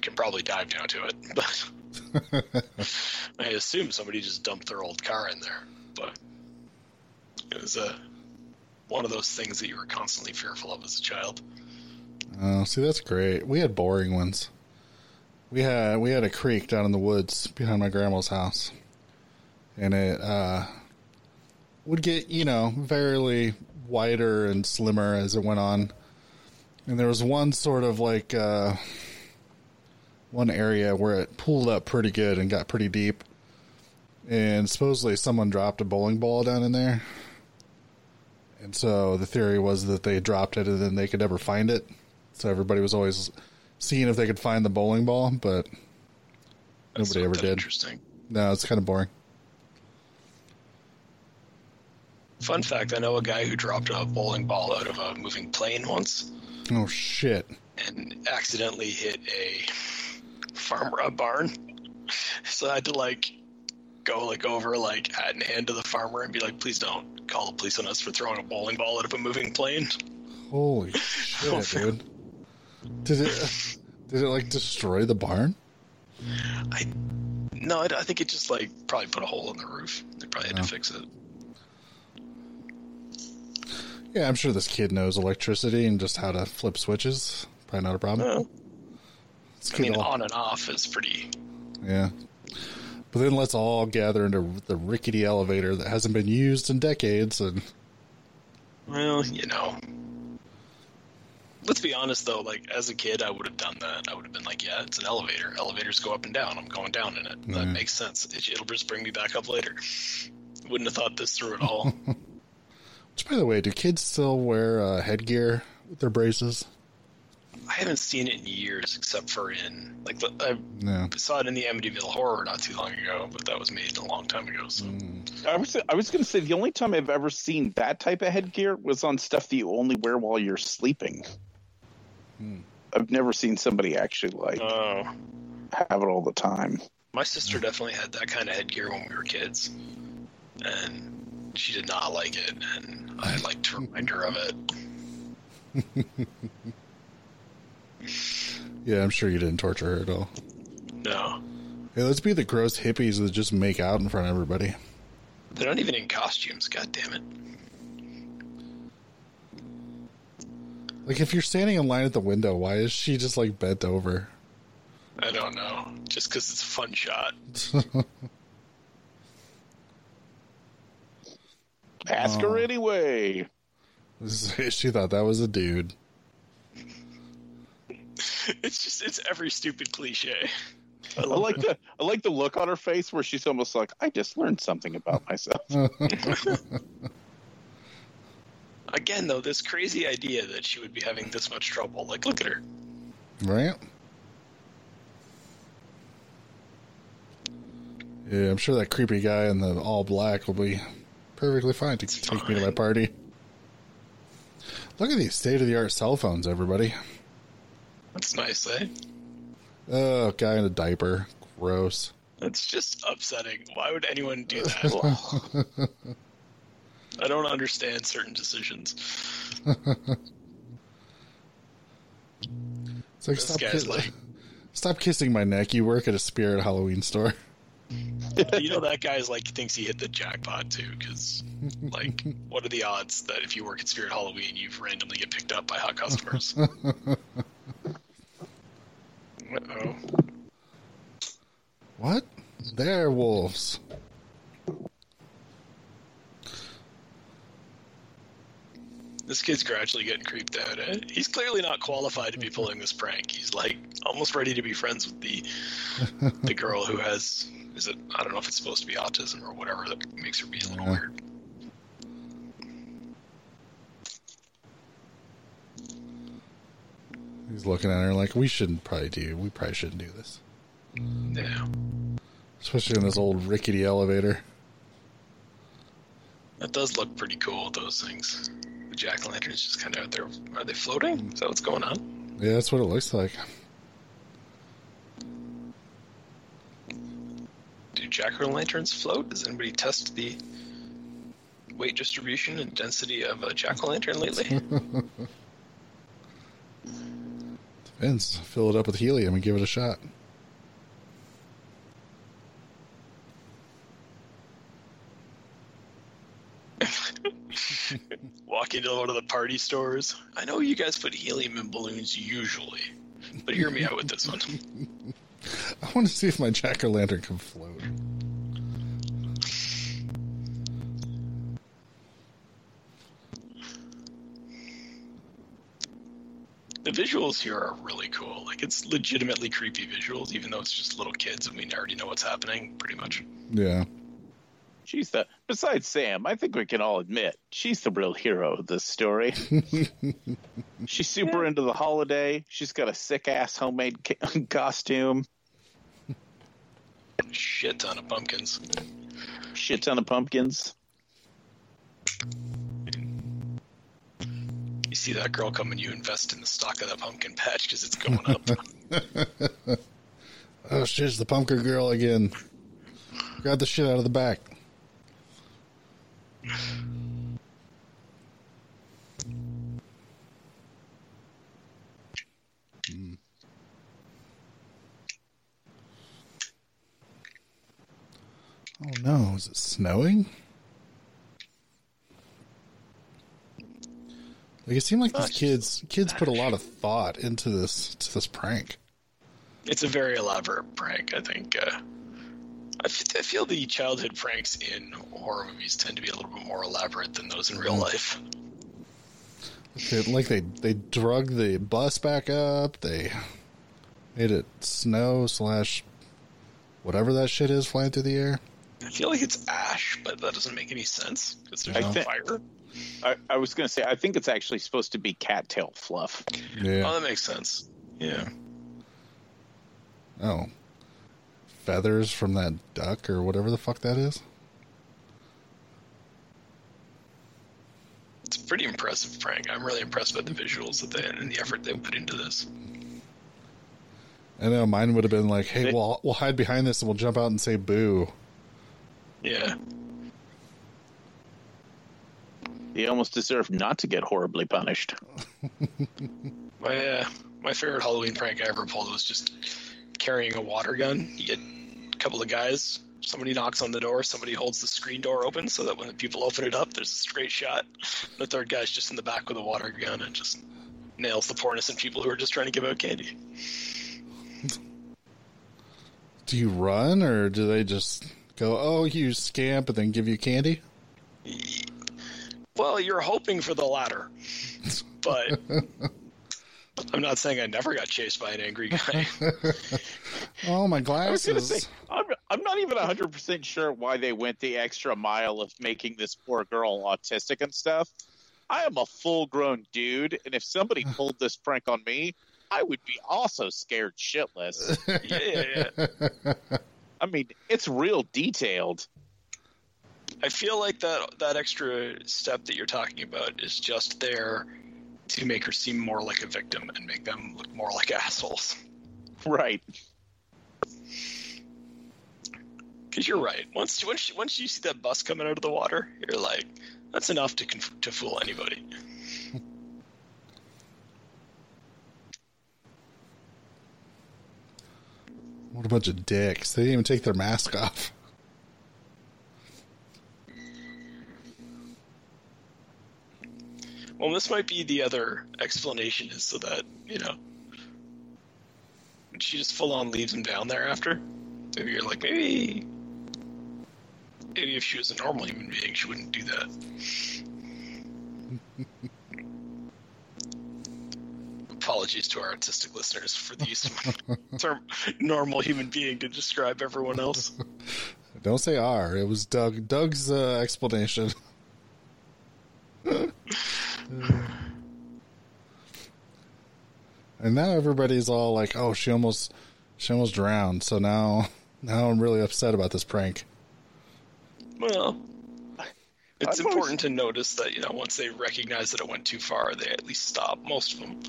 can probably dive down to it. But I assume somebody just dumped their old car in there, but it was uh, one of those things that you were constantly fearful of as a child. Oh, see, that's great. We had boring ones. We had we had a creek down in the woods behind my grandma's house, and it uh, would get you know very wider and slimmer as it went on. And there was one sort of like uh, one area where it pulled up pretty good and got pretty deep, and supposedly someone dropped a bowling ball down in there. And so the theory was that they dropped it and then they could never find it. So everybody was always seeing if they could find the bowling ball, but That's nobody ever did. Interesting. No, it's kind of boring. Fun fact: I know a guy who dropped a bowling ball out of a moving plane once Oh shit! and accidentally hit a farm a barn. So I had to like go like over like hat in hand to the farmer and be like, "Please don't call the police on us for throwing a bowling ball out of a moving plane." Holy shit, dude! Did it? Did it like destroy the barn? I no, I, I think it just like probably put a hole in the roof. They probably had Oh. to fix it. Yeah, I'm sure this kid knows electricity and just how to flip switches. Probably not a problem. I mean, all- on and off is pretty. Yeah. But then let's all gather into the rickety elevator that hasn't been used in decades and Well, you know. Let's be honest though. Like as a kid, I would have done that. I would have been like, "Yeah, it's an elevator. Elevators go up and down. I'm going down in it. That makes sense. It, it'll just bring me back up later." Wouldn't have thought this through at all. which by the way, do kids still wear uh, headgear with their braces? I haven't seen it in years, except for in like the, I No. saw it in the Amityville Horror not too long ago, but that was made a long time ago. So I was I was going to say the only time I've ever seen that type of headgear was on stuff that you only wear while you're sleeping. I've never seen somebody actually like Oh, have it all the time. my sister definitely had that kind of headgear when we were kids, and she did not like it, and I like to remind her of it. Yeah, I'm sure you didn't torture her at all. No, Hey, let's be the gross hippies that just make out in front of everybody. they're not even in costumes. God damn it! Like, if you're standing in line at the window, why is she just like bent over? I don't know. Just because it's a fun shot. Ask her oh. anyway. she thought that was a dude. It's just it's every stupid cliche. I I like the I like the look on her face where she's almost like I just learned something about myself. Again, though, this crazy idea that she would be having this much trouble. Like, look at her. Right? Yeah, I'm sure that creepy guy in the all black will be perfectly fine to take me to my party. Look at these state of the art cell phones, everybody. That's nice, eh? Oh, guy in a diaper. Gross. That's just upsetting. Why would anyone do that? I don't understand certain decisions. It's like stop, kiss- like- stop kissing my neck. You work at a spirit Halloween store. you know that guy's like thinks he hit the jackpot too, because like, what are the odds that if you work at Spirit Halloween, you randomly get picked up by hot customers? Uh-oh. What? They're wolves. This kid's gradually getting creeped out. Eh? He's clearly not qualified to be pulling this prank. He's like almost ready to be friends with the the girl who has is it I don't know if it's supposed to be autism or whatever that makes her be a little Yeah. weird. He's looking at her like, we shouldn't probably do. We probably shouldn't do this, Yeah. especially in this old rickety elevator. That does look pretty cool, those things. Jack o' lanterns just kind of out there. Are they floating? Is that what's going on? Yeah, that's what it looks like. Do jack o' lanterns float? Does anybody test the weight distribution and density of a jack o' lantern lately? Depends. Fill it up with helium and give it a shot. Walk into one of the party stores. I know you guys put helium in balloons usually, but hear me out with this one. I want to see if my jack o' lantern can float. The visuals here are really cool. Like it's legitimately creepy visuals, even though it's just little kids and we already know what's happening, pretty much. Yeah. She's the besides Sam, I think we can all admit she's the real hero of this story. she's super into the holiday. She's got a sick ass homemade ca- costume, Shit ton of pumpkins. shit ton of pumpkins. You see that girl coming, you invest in the stock of that pumpkin patch because it's going up. Oh shit, it's the pumpkin girl again. Grab the shit out of the back. Hmm. Oh no, is it snowing? Like it seemed like these kids kids put a lot of thought into this to this prank. It's a very elaborate prank. I think. Uh, I, f- I feel the childhood pranks in horror movies tend to be a little bit more elaborate than those in real mm-hmm. life. Like they they drug the bus back up. They made it snow slash whatever that shit is flying through the air. I feel like it's ash, but that doesn't make any sense because there's no thi- fire. I, I was going to say, I think it's actually supposed to be cattail fluff. Yeah. Oh, that makes sense. Yeah. Oh. Feathers from that duck or whatever the fuck that is. It's pretty impressive Frank. I'm really impressed by the visuals that they and the effort they put into this. I know mine would have been like, "Hey, we'll we'll hide behind this and we'll jump out and say boo." Yeah. He almost deserved not to get horribly punished. My uh, my favorite Halloween prank I ever pulled was just carrying a water gun. You get a couple of guys. Somebody knocks on the door. Somebody holds the screen door open so that when the people open it up, there's a straight shot. The third guy's just in the back with a water gun and just nails the poor innocent people who are just trying to give out candy. Do you run or do they just go, "Oh, you scamp," and then give you candy? Well, you're hoping for the latter, but I'm not saying I never got chased by an angry guy. Oh, my I was glasses! say, I'm, I'm not even 100% sure why they went the extra mile of making this poor girl autistic and stuff. I am a full grown dude, and if somebody pulled this prank on me, I would be also scared shitless. yeah, yeah, yeah. I mean, it's real detailed. I feel like that that extra step that you're talking about is just there to make her seem more like a victim and make them look more like assholes. Right. Because you're right. Once once once you see that bus coming out of the water, you're like, that's enough to conf- to fool anybody. What a bunch of dicks! They didn't even take their mask off. Well, this might be the other explanation is so that you know she just full on leaves him down there after. Maybe you're like maybe maybe if she was a normal human being, she wouldn't do that. Apologies to our artistic listeners for the use of term normal human being to describe everyone else. Don't say R. It was Doug. Doug's uh, explanation. and now everybody's all like, "Oh, she almost, she almost drowned." So now, now I'm really upset about this prank. Well, it's I've important always- to notice that you know once they recognize that it went too far, they at least stop. Most of them,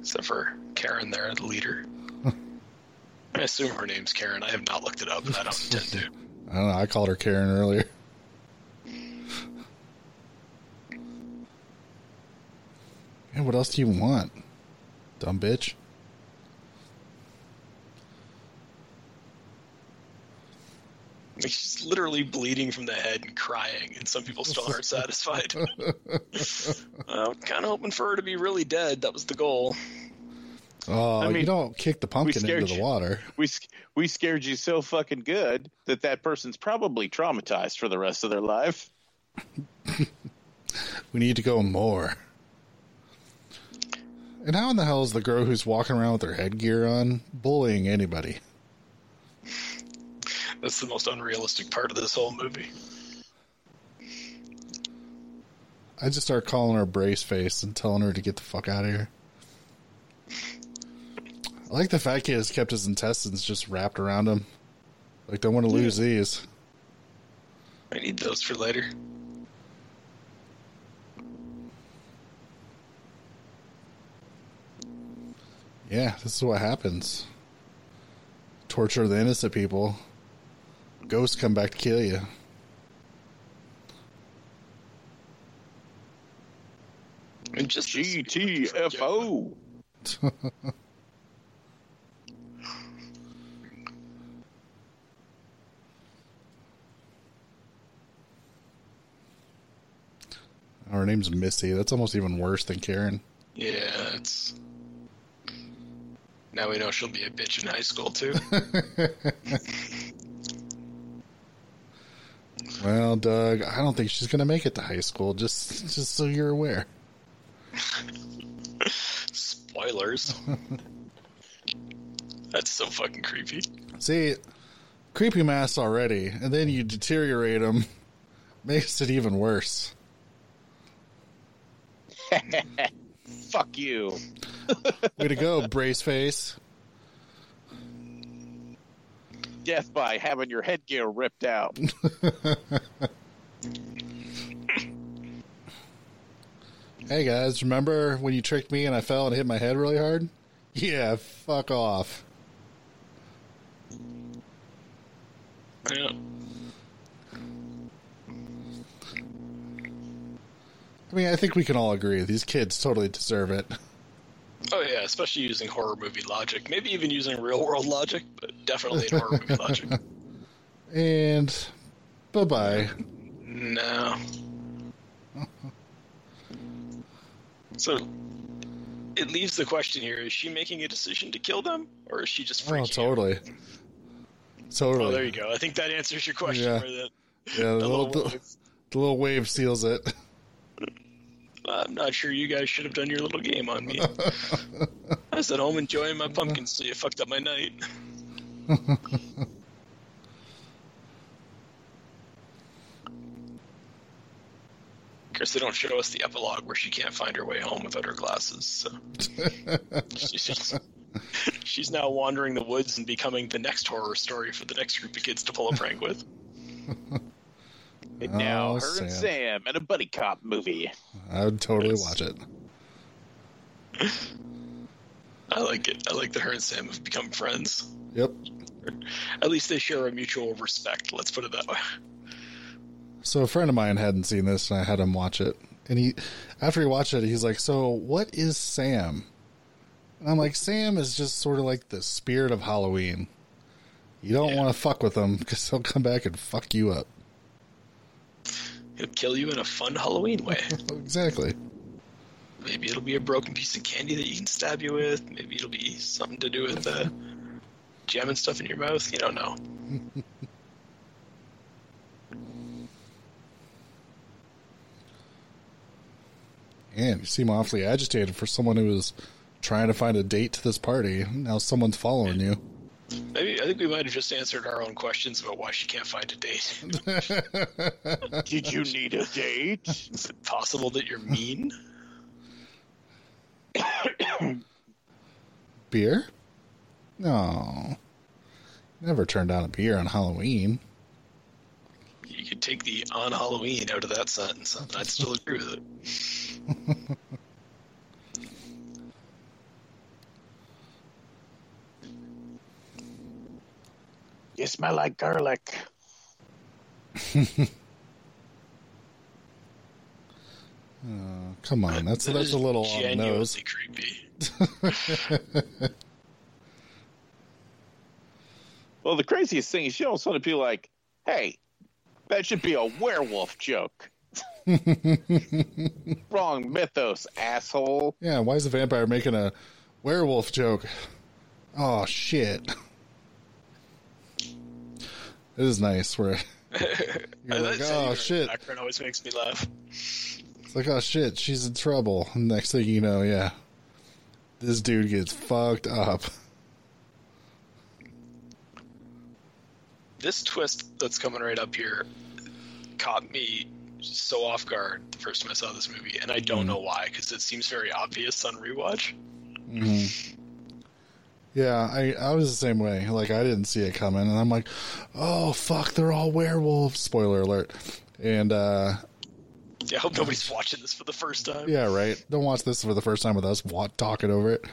except for Karen, there, the leader. I assume her name's Karen. I have not looked it up, and I don't intend to. I don't know. I called her Karen earlier. Yeah, what else do you want, dumb bitch? She's literally bleeding from the head and crying, and some people still aren't satisfied. I'm kind of hoping for her to be really dead. That was the goal. Oh, I mean, you don't kick the pumpkin into the you. water. We we scared you so fucking good that that person's probably traumatized for the rest of their life. We need to go more. And how in the hell is the girl who's walking around with her headgear on bullying anybody? That's the most unrealistic part of this whole movie. I just start calling her brace face and telling her to get the fuck out of here. I like the fat kid has kept his intestines just wrapped around him. Like, don't want to lose these. I need those for later. Yeah, this is what happens. Torture the innocent people. Ghosts come back to kill you. And just this- GTFO. All her name's Missy. That's almost even worse than Karen. Yeah, it's. Now we know she'll be a bitch in high school too. Well, Doug, I don't think she's gonna make it to high school. Just, just so you're aware. Spoilers. That's so fucking creepy. See, creepy masks already, and then you deteriorate them, makes it even worse. Fuck you. Way to go, brace face. Death by having your headgear ripped out. Hey guys, remember when you tricked me and I fell and hit my head really hard? Yeah, fuck off. Yeah. I mean, I think we can all agree these kids totally deserve it. Oh yeah, especially using horror movie logic. Maybe even using real world logic, but definitely in horror movie logic. And bye bye. No. So it leaves the question here: Is she making a decision to kill them, or is she just oh, freaking Oh, out? totally. Totally. Oh, there you go. I think that answers your question. Yeah. Then. Yeah, the The little, little the, wave. little wave seals it. I'm not sure you guys should have done your little game on me. I was at home enjoying my pumpkins, so you fucked up my night. Of course, they don't show us the epilogue where she can't find her way home without her glasses. So she's, just- she's now wandering the woods and becoming the next horror story for the next group of kids to pull a prank with. And now Oh, her and Sam. Sam in a buddy cop movie. I would totally Yes. watch it. I like it. I like that her and Sam have become friends. Yep. At least they share a mutual respect. Let's put it that way. So a friend of mine hadn't seen this, and I had him watch it. And he, after he watched it, he's like, "So what is Sam?" And I'm like, "Sam is just sort of like the spirit of Halloween. You don't Yeah. want to fuck with him because he'll come back and fuck you up." He'll kill you in a fun Halloween way. Exactly. Maybe it'll be a broken piece of candy that you can stab you with. Maybe it'll be something to do with uh, jamming stuff in your mouth. You don't know. And you seem awfully agitated for someone who was trying to find a date to this party. Now someone's following you. Maybe I think we might have just answered our own questions about why she can't find a date. Did you need a date? Is it possible that you're mean? Beer? No. Never turned down a beer on Halloween. You could take the on Halloween out of that sentence, and I'd still agree with it. You smell like garlic. Come on, that's That that's a little on nose. creepy. Well, the craziest thing is she all of a sudden be like, hey, that should be a werewolf joke. Wrong mythos, asshole. Yeah, why is the vampire making a werewolf joke? Oh shit. This is nice where you're like, oh shit. Background always makes me laugh. It's like, oh shit, she's in trouble. Next thing you know, yeah. This dude gets fucked up. This twist that's coming right up here caught me so off guard the first time I saw this movie, and I don't Mm-hmm. know why because it seems very obvious on rewatch. Yeah, I, I was the same way. Like I didn't see it coming, and I'm like, oh fuck, they're all werewolves. Spoiler alert. And uh Yeah, I hope nobody's watching this for the first time. yeah, right. Don't watch this for the first time with us wa- talking over it.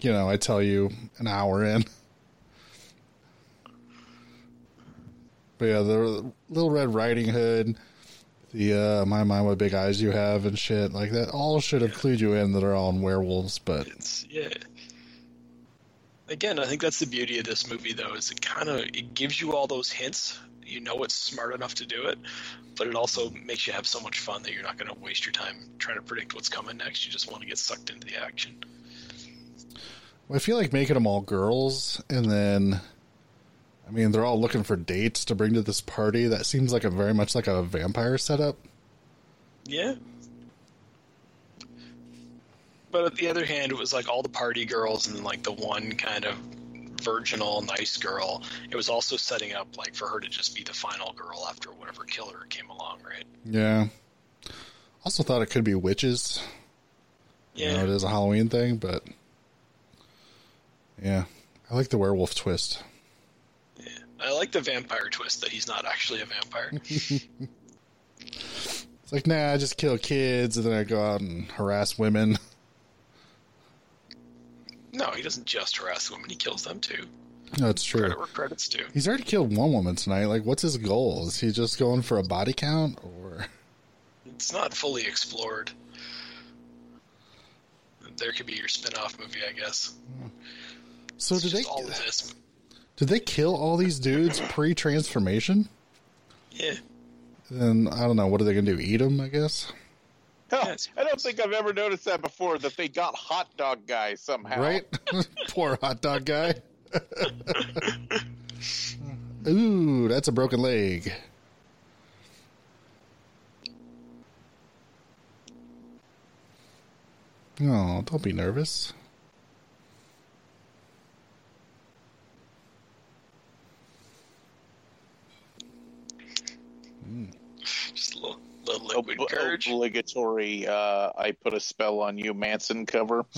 You know, I tell you an hour in. But yeah, the Little Red Riding Hood, the uh, My My What Big Eyes You Have and shit like that, all should have clued you in that are all werewolves. But It's yeah. Again, I think that's the beauty of this movie, though, is it kind of it gives you all those hints. you know it's smart enough to do it, but it also makes you have so much fun that you're not going to waste your time trying to predict what's coming next. You just want to get sucked into the action. I feel like making them all girls, and then, I mean, they're all looking for dates to bring to this party. That seems like a very much like a vampire setup. Yeah. But at the other hand, it was like all the party girls and like the one kind of virginal, nice girl. It was also setting up like for her to just be the final girl after whatever killer came along, right? Yeah. Also thought it could be witches. You Yeah. know, it is a Halloween thing, but yeah, I like the werewolf twist. I like the vampire twist that he's not actually a vampire. It's like, nah, I just kill kids and then I go out and harass women. no, he doesn't just harass women; he kills them too. No, it's true. Credit where credit's due. He's already killed one woman tonight. Like, what's his goal? Is he just going for a body count or? It's not fully explored. There could be your spin-off movie, I guess. So It's did they all of this. Did they kill all these dudes pre-transformation? Yeah. Then I don't know. What are they gonna do? Eat them? I guess. Hell, Yes. I don't think I've ever noticed that before. That they got hot dog guy somehow. Right? Poor hot dog guy. Ooh, that's a broken leg. Oh, don't be nervous. Just a little, little Ob- liquid courage. Obligatory. Uh, I put a spell on you, Manson cover.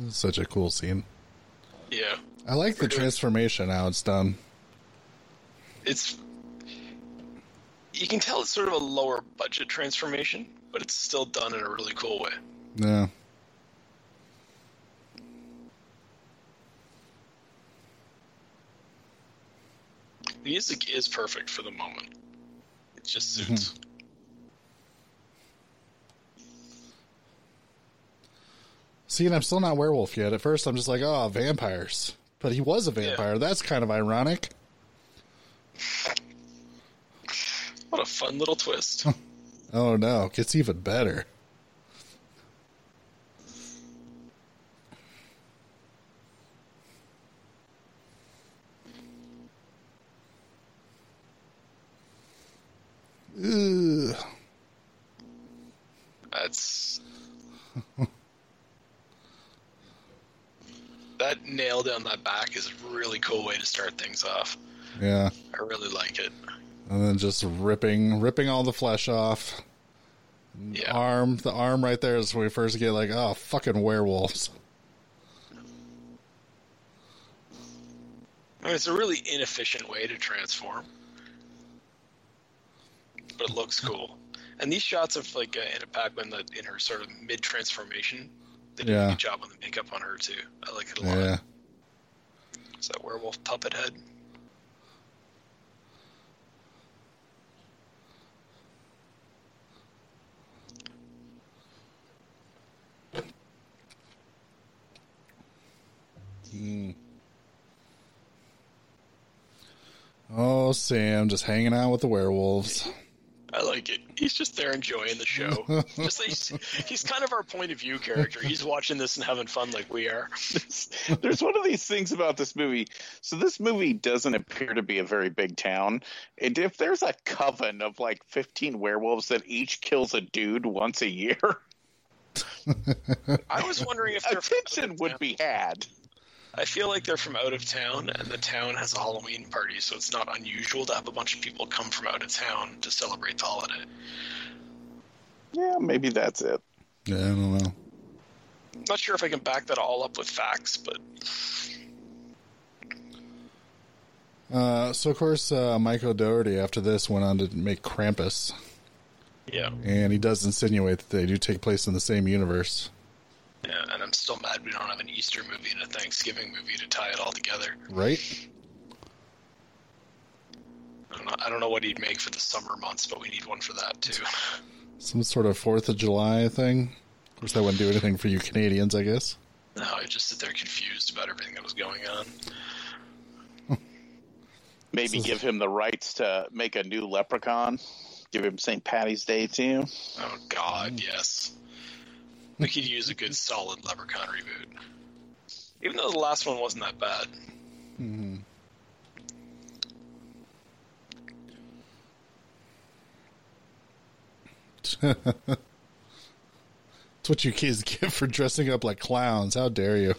This is such a cool scene. Yeah. I like the transformation, how it's done. It's you can tell it's sort of a lower budget transformation, but it's still done in a really cool way. Yeah. The music is perfect for the moment. It just mm-hmm. suits. See, and I'm still not werewolf yet. At first, I'm just like, oh, vampires. But he was a vampire. That's kind of ironic. What a fun little twist. Oh no, it gets even better. Ugh. That's that nail down that back is a really cool way to start things off. Yeah, I really like it. And then just ripping, ripping all the flesh off. Yeah. Arm, the arm right there is when we first get like, oh, fucking werewolves. I mean, it's a really inefficient way to transform, but it looks cool. And these shots of like uh, Anna Paquin that in her sort of mid transformation, they did Yeah. a good job on the makeup on her too. I like it a lot. Yeah. It's that werewolf puppet head. Oh, Sam, just hanging out with the werewolves. I like it. He's just there enjoying the show. just he's, he's kind of our point of view character. He's watching this and having fun like we are. There's one of these things about this movie. So this movie doesn't appear to be a very big town. And if there's a coven of like 15 werewolves that each kills a dude once a year, I was wondering if they're attention would be had. I feel like they're from out of town, and the town has a Halloween party, so it's not unusual to have a bunch of people come from out of town to celebrate the holiday. Yeah, maybe that's it. Yeah, I don't know. I'm not sure if I can back that all up with facts, but Uh, so, of course, uh, Michael Dougherty, after this, went on to make Krampus. yeah, And he does insinuate that they do take place in the same universe. Yeah. And I'm still mad we don't have an Easter movie and a Thanksgiving movie to tie it all together. Right? I'm not, know, I don't know what he'd make for the summer months, but we need one for that too. Some sort of Fourth of July thing. Of course, that wouldn't do anything for you Canadians, I guess. No, I just sit there confused about everything that was going on. Maybe give him the rights to make a new Leprechaun. Give him St. Patty's Day too. Oh God, mm. yes. We could use a good solid Leprechaun reboot. Even though the last one wasn't that bad. Mm-hmm. That's what you kids get for dressing up like clowns. How dare you?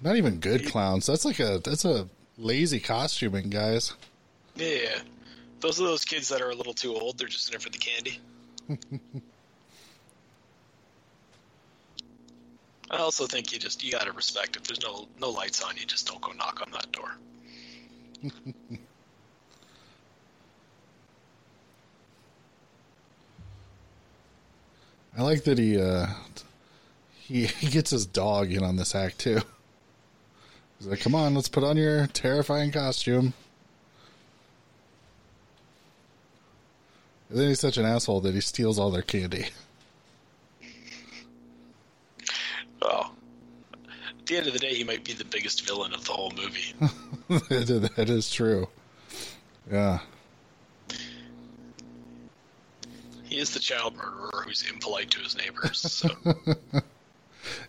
Not even good clowns. That's like a that's a lazy costuming, guys. Yeah, yeah. Those are those kids that are a little too old. They're just in it for the candy. I also think you just you gotta respect if there's no no lights on, you just don't go knock on that door. I like that he uh he he gets his dog in on this act too. He's like, "Come on, let's put on your terrifying costume." And then he's such an asshole that he steals all their candy. Oh. At the end of the day, he might be the biggest villain of the whole movie. that is true. Yeah. he is the child murderer who's impolite to his neighbors. So.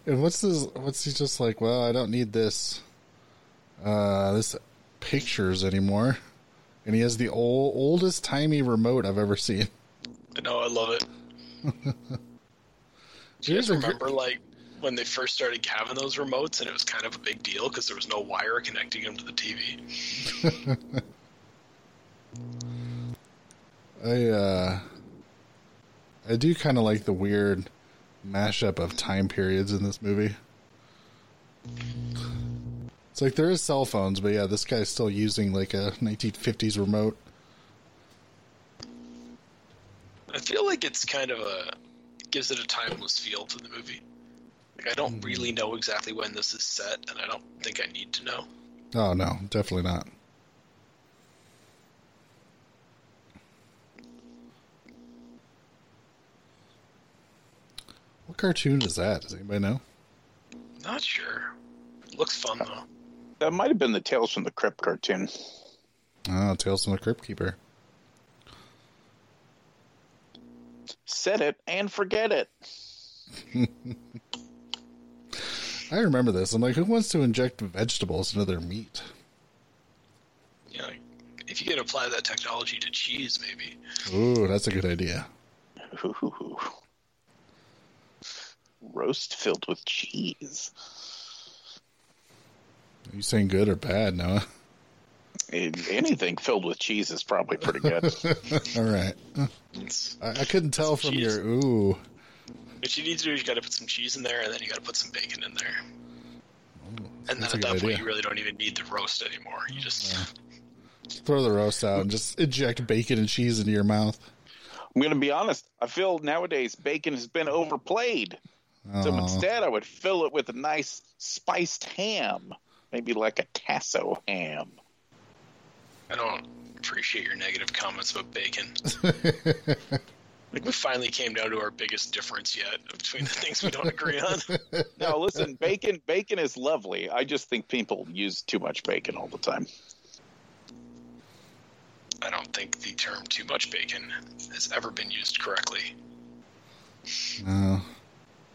And what's this? What's he just like? Well, I don't need this, uh, this pictures anymore. And he has the old, oldest timey remote I've ever seen. I know, I love it. Do you guys Here's a gr- remember, like, when they first started having those remotes and it was kind of a big deal because there was no wire connecting them to the TV? I uh, I do kind of like the weird mashup of time periods in this movie. It's like there is cell phones, but yeah, this guy's still using like a 1950s remote. I feel like it's kind of a gives it a timeless feel to the movie. Like I don't really hmm. know exactly when this is set, and I don't think I need to know. Oh no, definitely not. What cartoon is that? Does anybody know? Not sure. Looks fun though. That might have been the Tales from the Crypt cartoon. Oh, Tales from the Crypt Keeper. Set it and forget it. I remember this. I'm like, who wants to inject vegetables into their meat? You know, if you could apply that technology to cheese, maybe. Ooh, that's a good idea. Ooh. Roast filled with cheese. Are you saying good or bad, Noah? Anything filled with cheese is probably pretty good. All right. I, I couldn't tell from Cheese. your ooh. What you need to do is you got to put some cheese in there, and then you got to put some bacon in there. Mm, and then that's a at good that point, you really don't even need the roast anymore. You just Throw the roast out and just inject bacon and cheese into your mouth. I'm going to be honest. I feel nowadays bacon has been overplayed. So Oh. instead, I would fill it with a nice spiced ham, maybe like a tasso ham. I don't appreciate your negative comments about bacon. like we finally came down to our biggest difference yet between the things we don't agree on. No, listen, bacon bacon is lovely. I just think people use too much bacon all the time. I don't think the term "too much bacon" has ever been used correctly. No.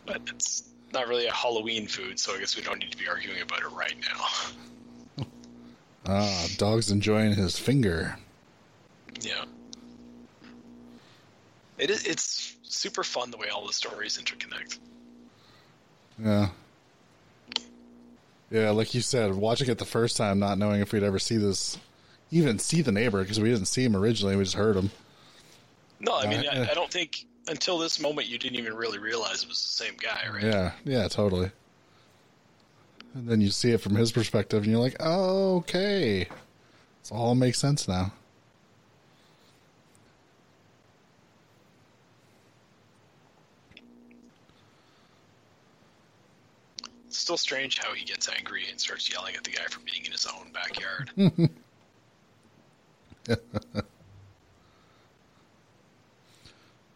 But it's not really a Halloween food, so I guess we don't need to be arguing about it right now. Ah, dog's enjoying his finger. Yeah. It is. It's super fun the way all the stories interconnect. Yeah. Yeah, like you said, watching it the first time, not knowing if we'd ever see this, even see the neighbor because we didn't see him originally, we just heard him. No, I mean, Uh, I, I don't think until this moment you didn't even really realize it was the same guy, right? Yeah, yeah, totally. And then you see it from his perspective, and you're like, oh, okay, it all makes sense now. It's still strange how he gets angry and starts yelling at the guy for being in his own backyard.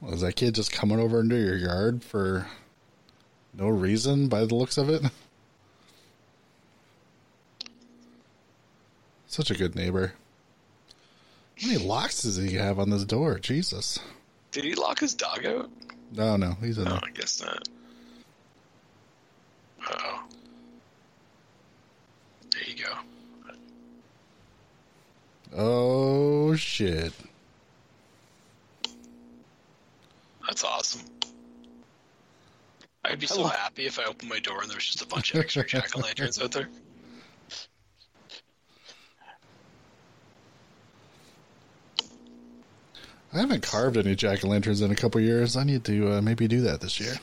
Well, is that kid just coming over into your yard for no reason by the looks of it? Such a good neighbor. How many locks does he have on this door? Jesus. Did he lock his dog out? No, no, he's in No, there. I guess not. Oh. There you go. Oh, shit. That's awesome. I'd be so happy if I opened my door and there was just a bunch of extra jack o' lanterns out there. I haven't carved any jack o' lanterns in a couple years. I need to uh, maybe do that this year.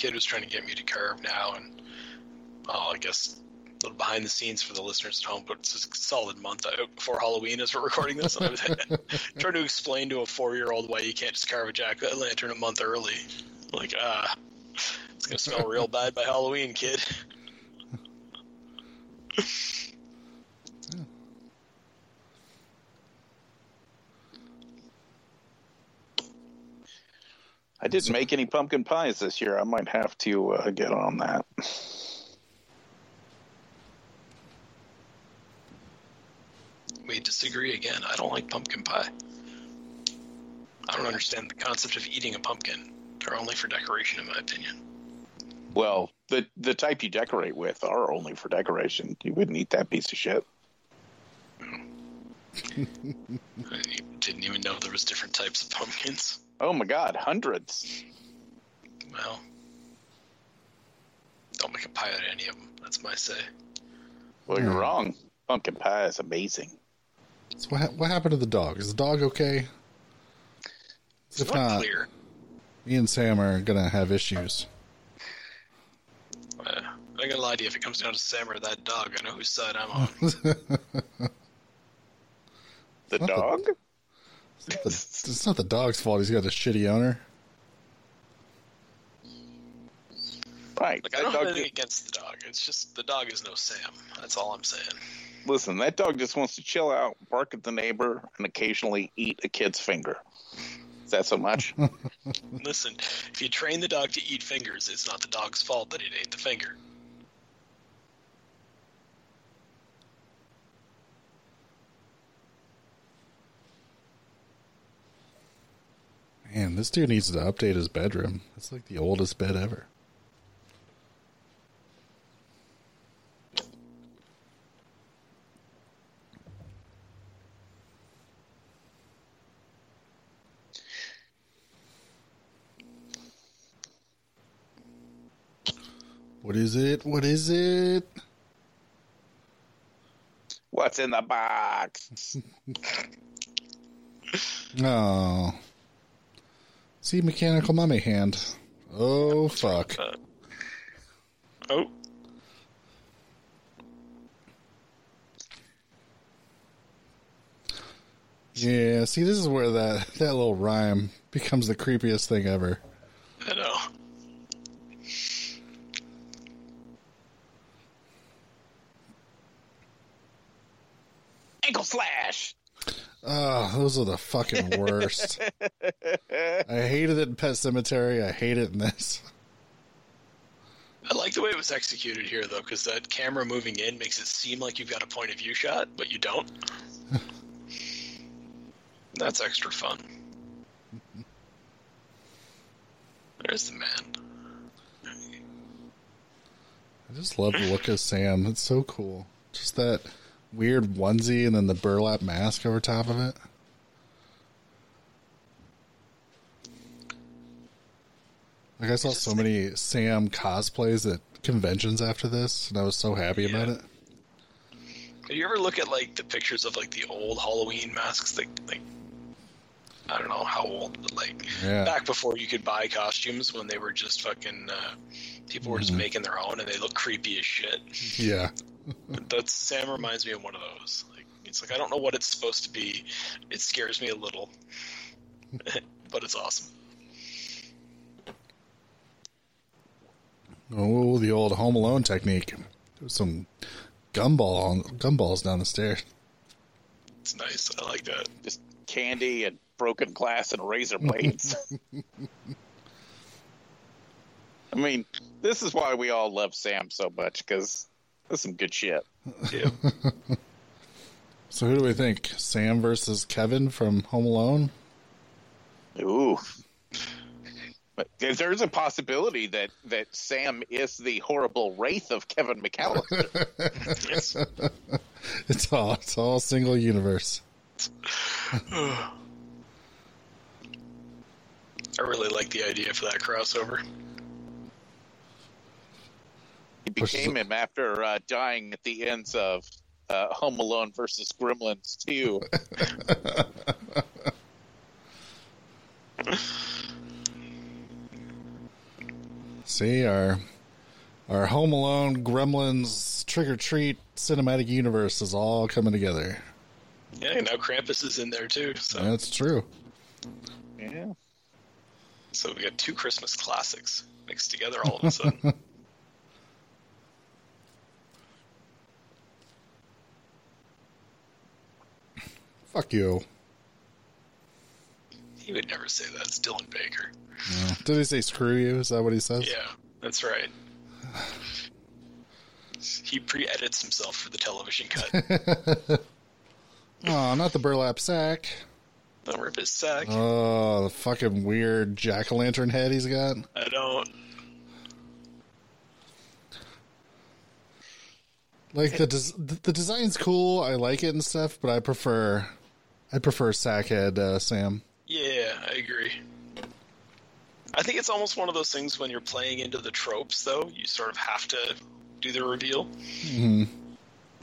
Kid was trying to get me to carve now, and oh, I guess a little behind the scenes for the listeners at home, but it's a solid month before Halloween as we're recording this. I was trying to explain to a four-year-old why you can't just carve a jack o' lantern a month early. Like, ah, it's gonna smell real bad by Halloween, kid. I didn't make any pumpkin pies this year. I might have to uh, get on that. We disagree again. I don't like pumpkin pie. I don't understand the concept of eating a pumpkin. They're only for decoration, in my opinion. Well, the the type you decorate with are only for decoration. You wouldn't eat that piece of shit. I didn't even know there was different types of pumpkins. Oh my god, hundreds. Well, don't make a pie out of any of them. That's my say. Well, you're wrong. Pumpkin pie is amazing. So what, ha- what happened to the dog? Is the dog okay? It's If not not, clear. me and Sam are gonna have issues. Uh, I'm gonna lie to you. If it comes down to Sam or that dog, I know whose side I'm on. The What the- dog? It's, it's not the dog's fault. He's got a shitty owner. Right. Like I that don't have anything ju- against the dog. It's just the dog is no Sam. That's all I'm saying. listen, that dog just wants to chill out, bark at the neighbor, and occasionally eat a kid's finger. Is that so much? Listen, if you train the dog to eat fingers, it's not the dog's fault that it ate the finger. Man, this dude needs to update his bedroom. It's like the oldest bed ever. What is it? What is it? What's in the box? Oh. See mechanical mummy hand. Oh fuck. Uh, oh, Yeah, see this is where that that little rhyme becomes the creepiest thing ever. I know. Ankle slash! Oh, those are the fucking worst. I hated it in Pet Sematary. I hate it in this. I like the way it was executed here, though, because that camera moving in makes it seem like you've got a point of view shot, but you don't. That's extra fun. There's the man. I just love the look of Sam. It's so cool. Just that weird onesie and then the burlap mask over top of it. Like I saw so many Sam cosplays at conventions after this, and I was so happy about it. Do you ever look at like the pictures of like the old Halloween masks? Like, like I don't know how old, but like Yeah. back before you could buy costumes when they were just fucking uh, people were Mm-hmm. just making their own and they look creepy as shit. Yeah. That's Sam reminds me of one of those. Like it's like I don't know what it's supposed to be. It scares me a little, but it's awesome. Oh, the old Home Alone technique. There was some gumball gumballs down the stairs. It's nice. I like that. Just candy and broken glass and razor blades. I mean, this is why we all love Sam so much because that's some good shit. Yeah. So who do we think? Sam versus Kevin from Home Alone? Ooh. But there's a possibility that, that Sam is the horrible wraith of Kevin McAllister. Yes. It's all it's all single universe. I really like the idea for that crossover. He became him after uh, dying at the ends of uh, Home Alone versus Gremlins 2. See our our Home Alone Gremlins Trick or Treat cinematic universe is all coming together. Yeah, now Krampus is in there too. So, That's true. Yeah. So we got two Christmas classics mixed together all of a sudden. Fuck you. he would never say that. It's Dylan Baker. Yeah. Did he say screw you? Is that what he says? Yeah, that's right. He pre-edits himself for the television cut. Oh, not the burlap sack. Don't rip his sack. Oh, the fucking weird jack o' lantern head he's got. I don't. Like the des- the design's cool. I like it and stuff, but I prefer I prefer sackhead uh, Sam. Yeah, I agree. I think it's almost one of those things when you're playing into the tropes, though. You sort of have to do the reveal. hmm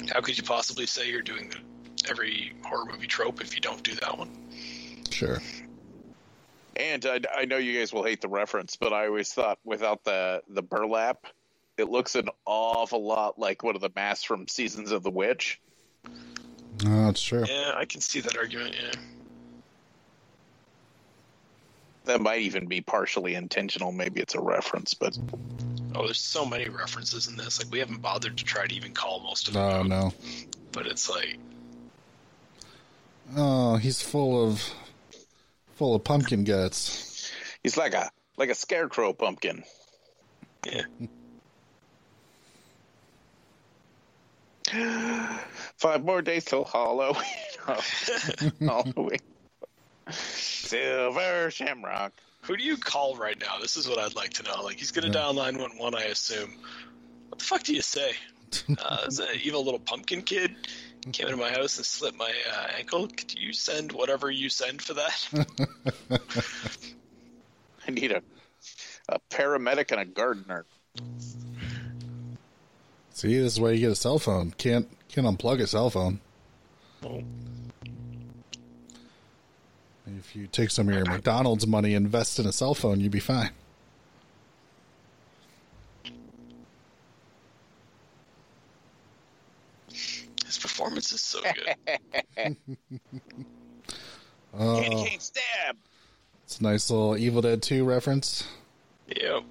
How could you possibly say you're doing the, every horror movie trope if you don't do that one? Sure. And I, I know you guys will hate the reference, but I always thought without the, the burlap, it looks an awful lot like one of the masks from Seasons of the Witch. Oh, that's true. Yeah, I can see that argument. Yeah. That might even be partially intentional. Maybe it's a reference, but Oh, there's so many references in this. Like we haven't bothered to try to even call most of them. Oh out, no. But it's like, Oh, he's full of full of pumpkin guts. he's like a like a scarecrow pumpkin. yeah, Five more days till Halloween. Halloween. Silver Shamrock. who do you call right now? This is what I'd like to know. Like he's gonna dial nine one one, I assume. What the fuck do you say? Uh, is an evil little pumpkin kid came into my house and slit my uh, ankle. Could you send whatever you send for that? I need a a paramedic and a gardener. See, this is why you get a cell phone. Can't can't unplug a cell phone. If you take some of your McDonald's money, invest in a cell phone, you'd be fine. Performance is so good. Oh, Candy cane stab. it's a nice little Evil Dead 2 reference. yep.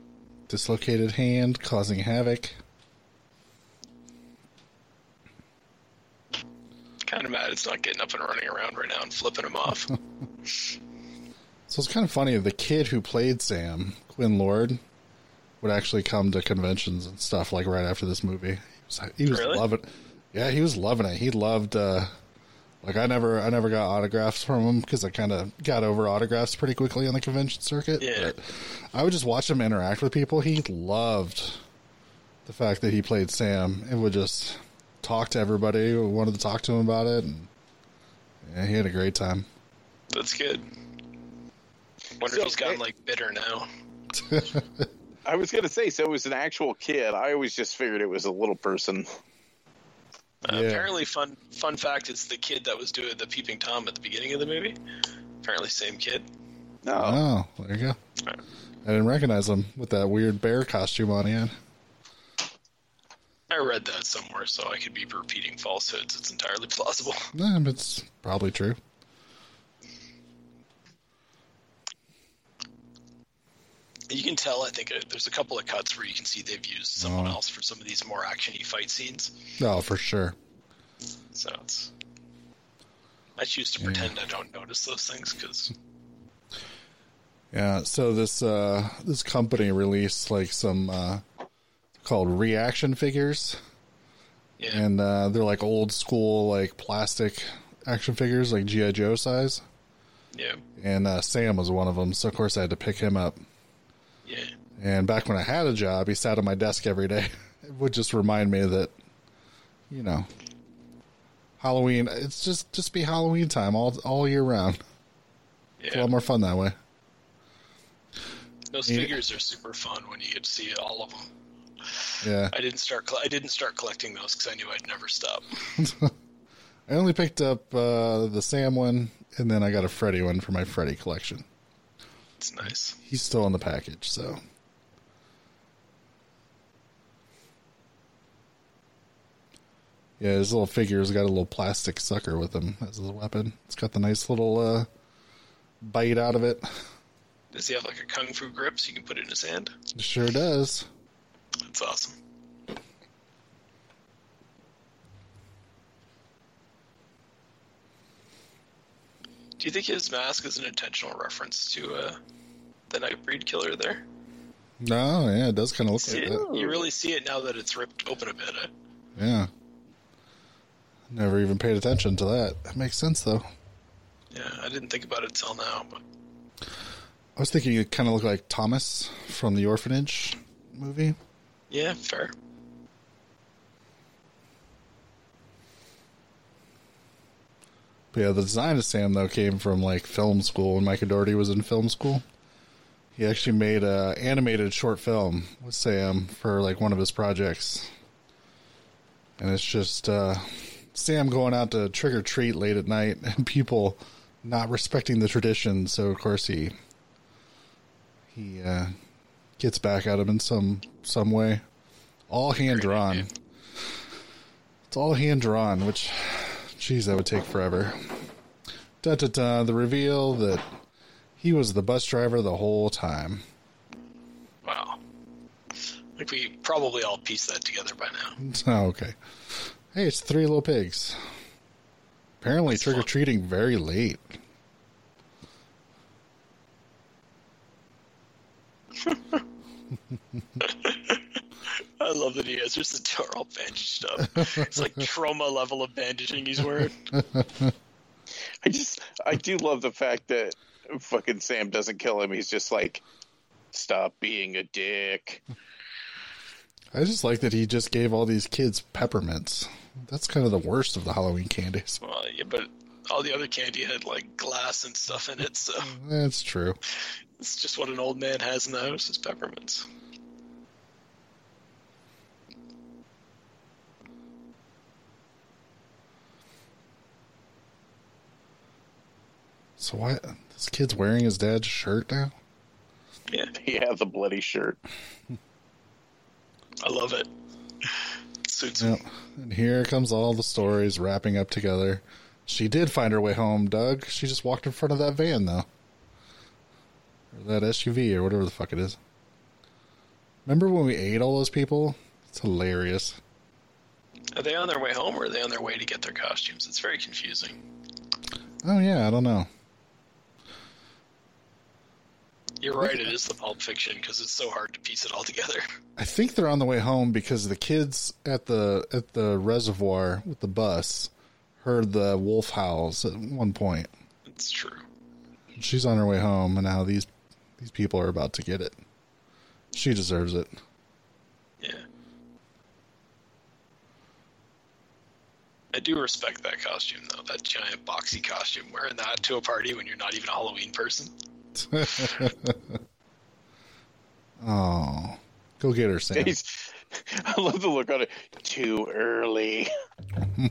Dislocated hand causing havoc. Kind of mad it's not getting up and running around right now and flipping him off. So it's kind of funny. The kid who played Sam, Quinn Lord, would actually come to conventions and stuff like right after this movie. He was, he was Really? loving. Yeah, he was loving it. He loved. uh Like I never, I never got autographs from him because I kind of got over autographs pretty quickly on the convention circuit. Yeah. But I would just watch him interact with people. He loved the fact that he played Sam and would just talk to everybody who wanted to talk to him about it. And yeah, he had a great time. That's good. Wonder So, if he's gotten eh, like bitter now. I was gonna say, so it was an actual kid. I always just figured it was a little person. Uh, Yeah. Apparently, fun fun fact: it's the kid that was doing the peeping tom at the beginning of the movie. Apparently, same kid. No, Oh, there you go. I didn't recognize him with that weird bear costume on. He. I read that somewhere, so I could be repeating falsehoods. It's entirely plausible. Nah, but it's probably true. You can tell. I think uh, there's a couple of cuts where you can see they've used someone Oh. else for some of these more actiony fight scenes. Oh, for sure. So it's. I choose to pretend I don't notice those things because Yeah, so this uh this company released like some uh called reaction figures yeah, and uh they're like old school like plastic action figures like GI Joe size yeah, and uh Sam was one of them, so of course I had to pick him up. Yeah. And back when I had a job, he sat on my desk every day. It would just remind me that you know, Halloween, it's just just be Halloween time all all year round. It's a Yeah, lot more fun that way. those Yeah. figures are super fun when you get to see all of them. Yeah. I didn't start. I didn't start collecting those because I knew I'd never stop. I only picked up uh, the Sam one, and then I got a Freddy one for my Freddy collection. It's nice. He's still in the package, so. Yeah, his little figure's got a little plastic sucker with him as his weapon. It's got the nice little uh, bite out of it. Does he have like a kung fu grip so you can put it in his hand? It sure does. That's awesome. Do you think his mask is an intentional reference to uh, the Nightbreed killer there? No, yeah, it does kind of look See like it? that. You really see it now that it's ripped open a bit. Yeah. Never even paid attention to that. That makes sense, though. yeah, I didn't think about it till now, but I was thinking it kind of looked like Thomas from the orphanage movie. yeah, fair. But yeah, the design of Sam though came from like film school when Michael Dougherty was in film school. He actually made a animated short film with Sam for like one of his projects. And it's just uh Sam going out to trick or treat late at night and people not respecting the tradition, so of course he he uh gets back at him in some some way. All hand drawn. It's all hand drawn, which geez, that would take forever. Da da da. The reveal that he was the bus driver the whole time. Wow. Like we probably all pieced that together by now. Oh, okay. Hey, it's three little pigs. Apparently, That's trick or fun. treating very late. I love that he has just the door all bandaged up. It's like trauma level of bandaging he's wearing. I just I do love the fact that fucking Sam doesn't kill him. He's just like, stop being a dick. I just like that he just gave all these kids peppermints. That's kind of the worst of the Halloween candies. Well, yeah, but all the other candy had like glass and stuff in it, so That's true. it's just what an old man has in the house is peppermints. So why this kid's wearing his dad's shirt now? Yeah, Yeah, the bloody shirt. I love it. Suits Yep. him. And here comes all the stories wrapping up together. She did find her way home, Doug. She just walked in front of that van, though. Or that SUV, or whatever the fuck it is. Remember when we ate all those people? It's hilarious. Are they on their way home or are they on their way to get their costumes? It's very confusing. Oh, yeah, I don't know. You're right, it is the Pulp Fiction because it's so hard to piece it all together. I think they're on the way home because the kids at the at the reservoir with the bus heard the wolf howls at one point. It's true. She's on her way home, and now these these people are about to get it. She deserves it. Yeah. I do respect that costume though. That giant boxy costume. Wearing that to a party when you're not even a Halloween person. Oh, go get her, Sam. He's, I love the look on it. Too early.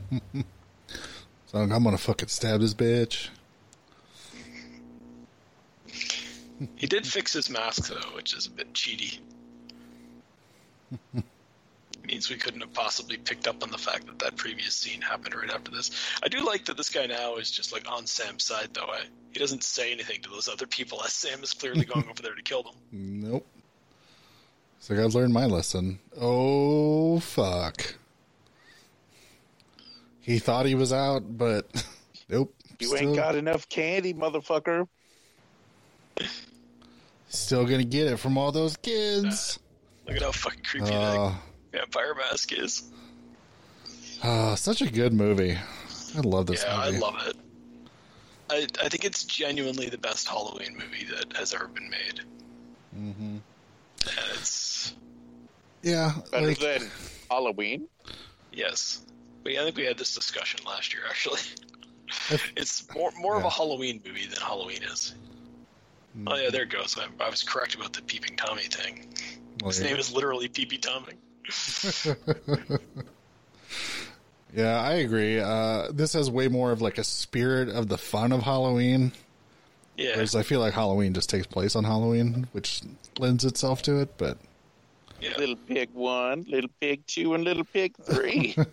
So I'm gonna fucking stab this bitch. He did fix his mask though, which is a bit cheaty. Means we couldn't have possibly picked up on the fact that that previous scene happened right after this. I do like that this guy now is just like on Sam's side though. Eh? He doesn't say anything to those other people as Sam is clearly going over there to kill them. Nope. So I gotta learn my lesson. Oh fuck. He thought he was out, but nope. You still, ain't got enough candy, motherfucker. still gonna get it from all those kids. Look at how fucking creepy Uh, that vampire mask is. uh, such a good movie. I love this yeah, movie. I love it. I, I think it's genuinely the best Halloween movie that has ever been made. Mm-hmm. And it's yeah, Better like, than Halloween. yes. We, I think we had this discussion last year. Actually, it's more more of a Halloween movie than Halloween is. Mm-hmm. Oh yeah, there it goes. I, I was correct about the peeping Tommy thing. well, His yeah. name is literally Peepy Tommy. Yeah, I agree. Uh, this has way more of like a spirit of the fun of Halloween, Yeah, whereas I feel like Halloween just takes place on Halloween, which lends itself to it. But yeah. Little pig one, little pig two, and little pig three.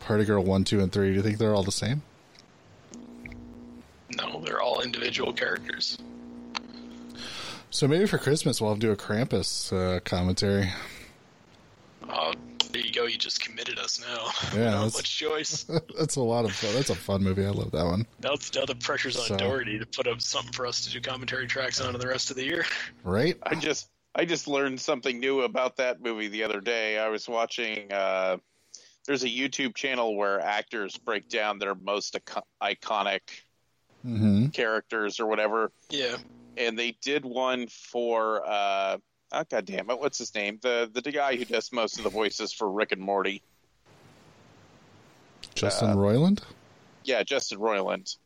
Party Girl one, two, and three. Do you think they're all the same? No, they're all individual characters. So maybe for Christmas we'll have to do a Krampus uh, commentary. Oh, there you go. You just committed us now. Yeah, that's- much choice. That's a lot of fun. That's a fun movie. I love that one. Now, now the pressure's on So- Dougherty to put up something for us to do commentary tracks on in the rest of the year. Right? I just I just learned something new about that movie the other day. I was watching. Uh, there's a YouTube channel where actors break down their most ico- iconic Mm-hmm. characters or whatever, Yeah. And they did one for. Uh, oh god damn it! What's his name? The the guy who does most of the voices for Rick and Morty. Justin Uh, Roiland. Yeah, Justin Roiland.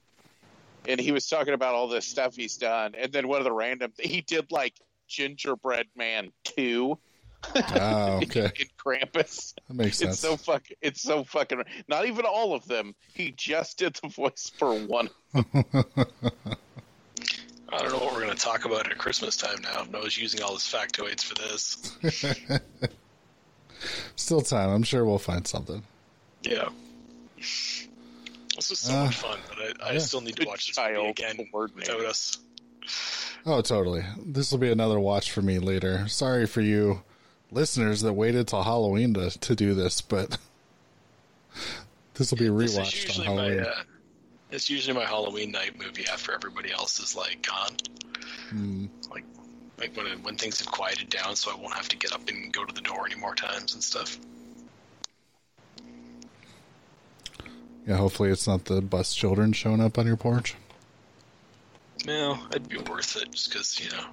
And he was talking about all this stuff he's done, and then one of the random he did like Gingerbread Man two Ah, okay, in Krampus. that makes It's sense. so fuck. It's so fucking. Not even all of them. He just did the voice for one. I don't know what we're going to talk about at Christmas time now. Noah's using all his factoids for this. Still time. I'm sure we'll find something. Yeah. This is so Uh, much fun, but I, I yeah. still need to watch this movie again coordinator. without us. Oh, totally. This will be another watch for me later. Sorry for you listeners that waited till Halloween to, to do this, but this will be This is rewatched on usually my Halloween. uh, it's usually my Halloween night movie after everybody else is like gone. Hmm. Like like when when things have quieted down, so I won't have to get up and go to the door any more times and stuff. Yeah, hopefully it's not the bus children showing up on your porch. No, it'd be worth it just because you know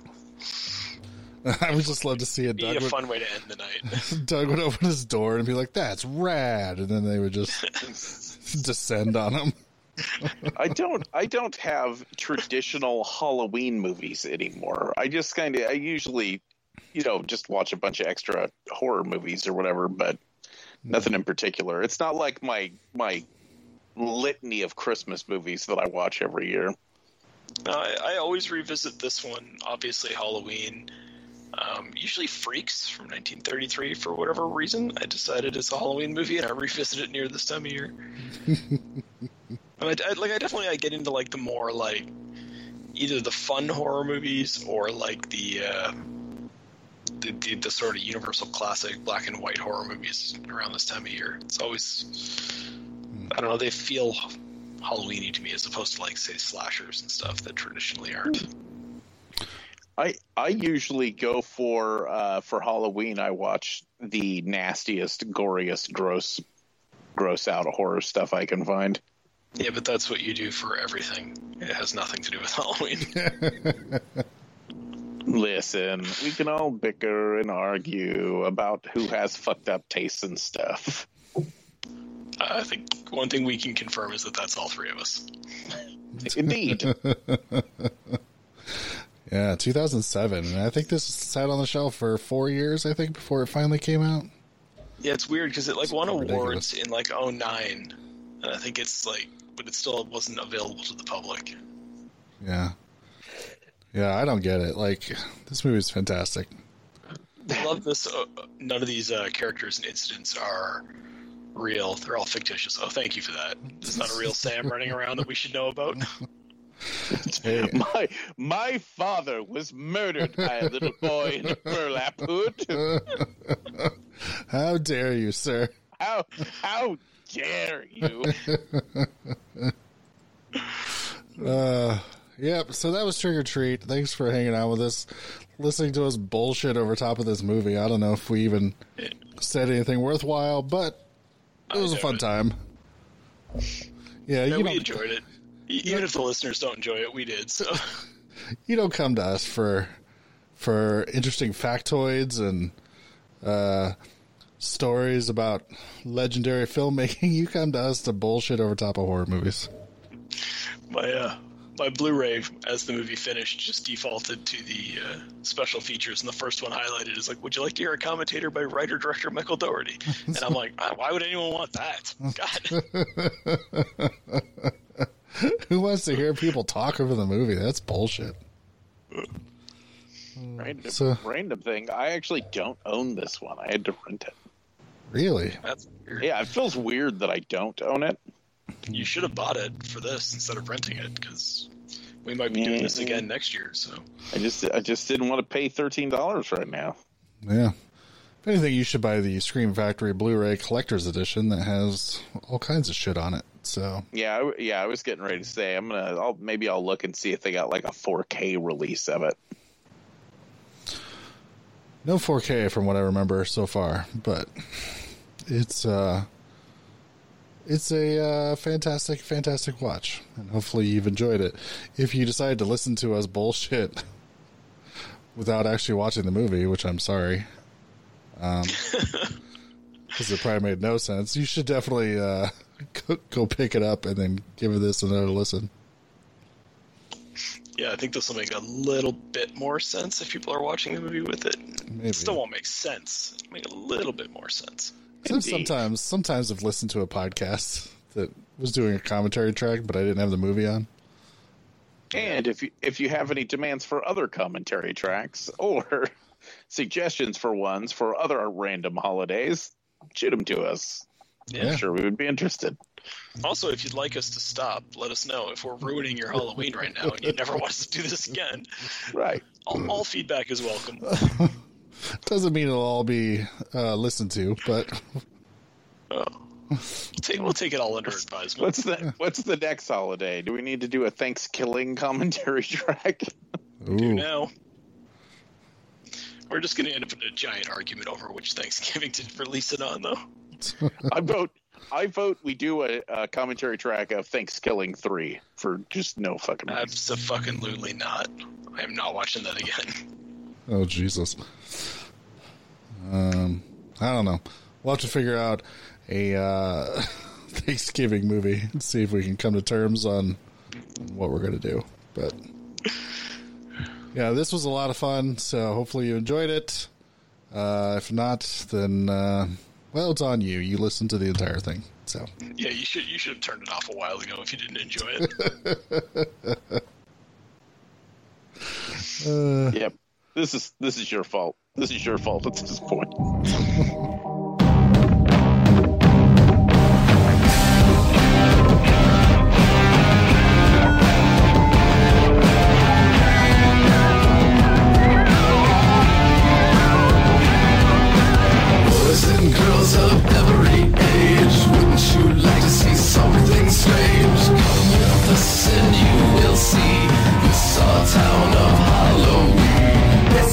I would just love to see it. be Doug a would, fun way to end the night. Doug would open his door and be like, "That's rad," and then they would just descend on him. I don't. I don't have traditional Halloween movies anymore. I just kind of. I usually, you know, just watch a bunch of extra horror movies or whatever, but nothing in particular. It's not like my my litany of Christmas movies that I watch every year. No, I, I always revisit this one. Obviously, Halloween. Um, usually, Freaks from 1933 for whatever reason. I decided it's a Halloween movie, and I revisit it near this time of year. I, I- like, I definitely I get into like the more like either the fun horror movies or like the uh, the, the the sort of universal classic black and white horror movies around this time of year. It's always I don't know. They feel Halloweeny to me as opposed to like say slashers and stuff that traditionally aren't. I I usually go for uh, for Halloween. I watch the nastiest, goriest, gross, gross out horror stuff I can find. Yeah, but that's what you do for everything. It has nothing to do with Halloween. Listen, we can all bicker and argue about who has fucked up tastes and stuff. I think one thing we can confirm is that that's all three of us. Indeed. Yeah, 2007, and I think this sat on the shelf for four years. I think before it finally came out. Yeah, it's weird because it like won ridiculous. awards in like 09. And I think it's like, but it still wasn't available to the public. Yeah, yeah, I don't get it. Like this movie is fantastic. I love this. Uh, none of these uh, characters and incidents are real. They're all fictitious. Oh, thank you for that. There's not a real Sam running around that we should know about. Hey, My my father was murdered by a little boy in a burlap hood. how dare you, sir? How how dare you? Uh, yep. So that was Trick or Treat. Thanks for hanging out with us, listening to us bullshit over top of this movie. I don't know if we even said anything worthwhile, but it was a fun time. Yeah, Yeah, you we enjoyed it. Even if the listeners don't enjoy it, we did. So you don't come to us for for interesting factoids and uh, stories about legendary filmmaking. You come to us to bullshit over top of horror movies. my uh, my Blu-ray, as the movie finished, just defaulted to the uh, special features, and the first one highlighted is like, "Would you like to hear a commentator by writer director Michael Dougherty?" And I'm like, "Ah, "Why would anyone want that?" God, Who wants to hear people talk over the movie? That's bullshit. Random, So- random thing. I actually don't own this one. I had to rent it. Really? that's weird. Yeah, it feels weird that I don't own it. You should have bought it for this instead of renting it, because we might be doing this mm-hmm. again next year. So I just I just didn't want to pay thirteen dollars right now. Yeah. If anything, you should buy the Scream Factory Blu-ray Collector's Edition that has all kinds of shit on it. So Yeah, I, yeah. I was getting ready to say I'm gonna. I'll maybe I'll look and see if they got like a 4K release of it. no 4K from what I remember so far, but it's uh, it's a uh, fantastic, fantastic watch, and hopefully you've enjoyed it. If you decide to listen to us bullshit without actually watching the movie, which I'm sorry, because it probably made no sense, you should definitely uh, go, go pick it up and then give this another listen. yeah, I think this will make a little bit more sense if people are watching the movie with it. Maybe. It still won't make sense. It'll make a little bit more sense. So sometimes, sometimes I've listened to a podcast that was doing a commentary track, but I didn't have the movie on. And if you if you have any demands for other commentary tracks or suggestions for ones for other random holidays, shoot them to us. Yeah. I'm sure we would be interested. Also, if you'd like us to stop, let us know. If we're ruining your Halloween right now and you never want us to do this again, Right. all, all feedback is welcome. Doesn't mean it'll all be uh, listened to, but Oh. We'll, take, we'll take it all under advisement. What's the what's the next holiday? Do we need to do a Thanksgiving commentary track? do now. We're just going to end up in a giant argument over which Thanksgiving to release it on, though. I vote. I vote we do a, a commentary track of Thanksgiving three for just no fucking reason. Absolutely not. I am not watching that again. Oh Jesus. Um, I don't know. We'll have to figure out a uh, Thanksgiving movie and see if we can come to terms on what we're gonna do. But yeah, this was a lot of fun. So hopefully you enjoyed it. Uh, if not, then uh, well, it's on you. You listened to the entire thing. So Yeah, you should you should have turned it off a while ago if you didn't enjoy it. uh, Yep. This is this is your fault. This is your fault at this point. Boys and girls of every age, wouldn't you like to see something strange? Come with us and you will see this our town of Halloween.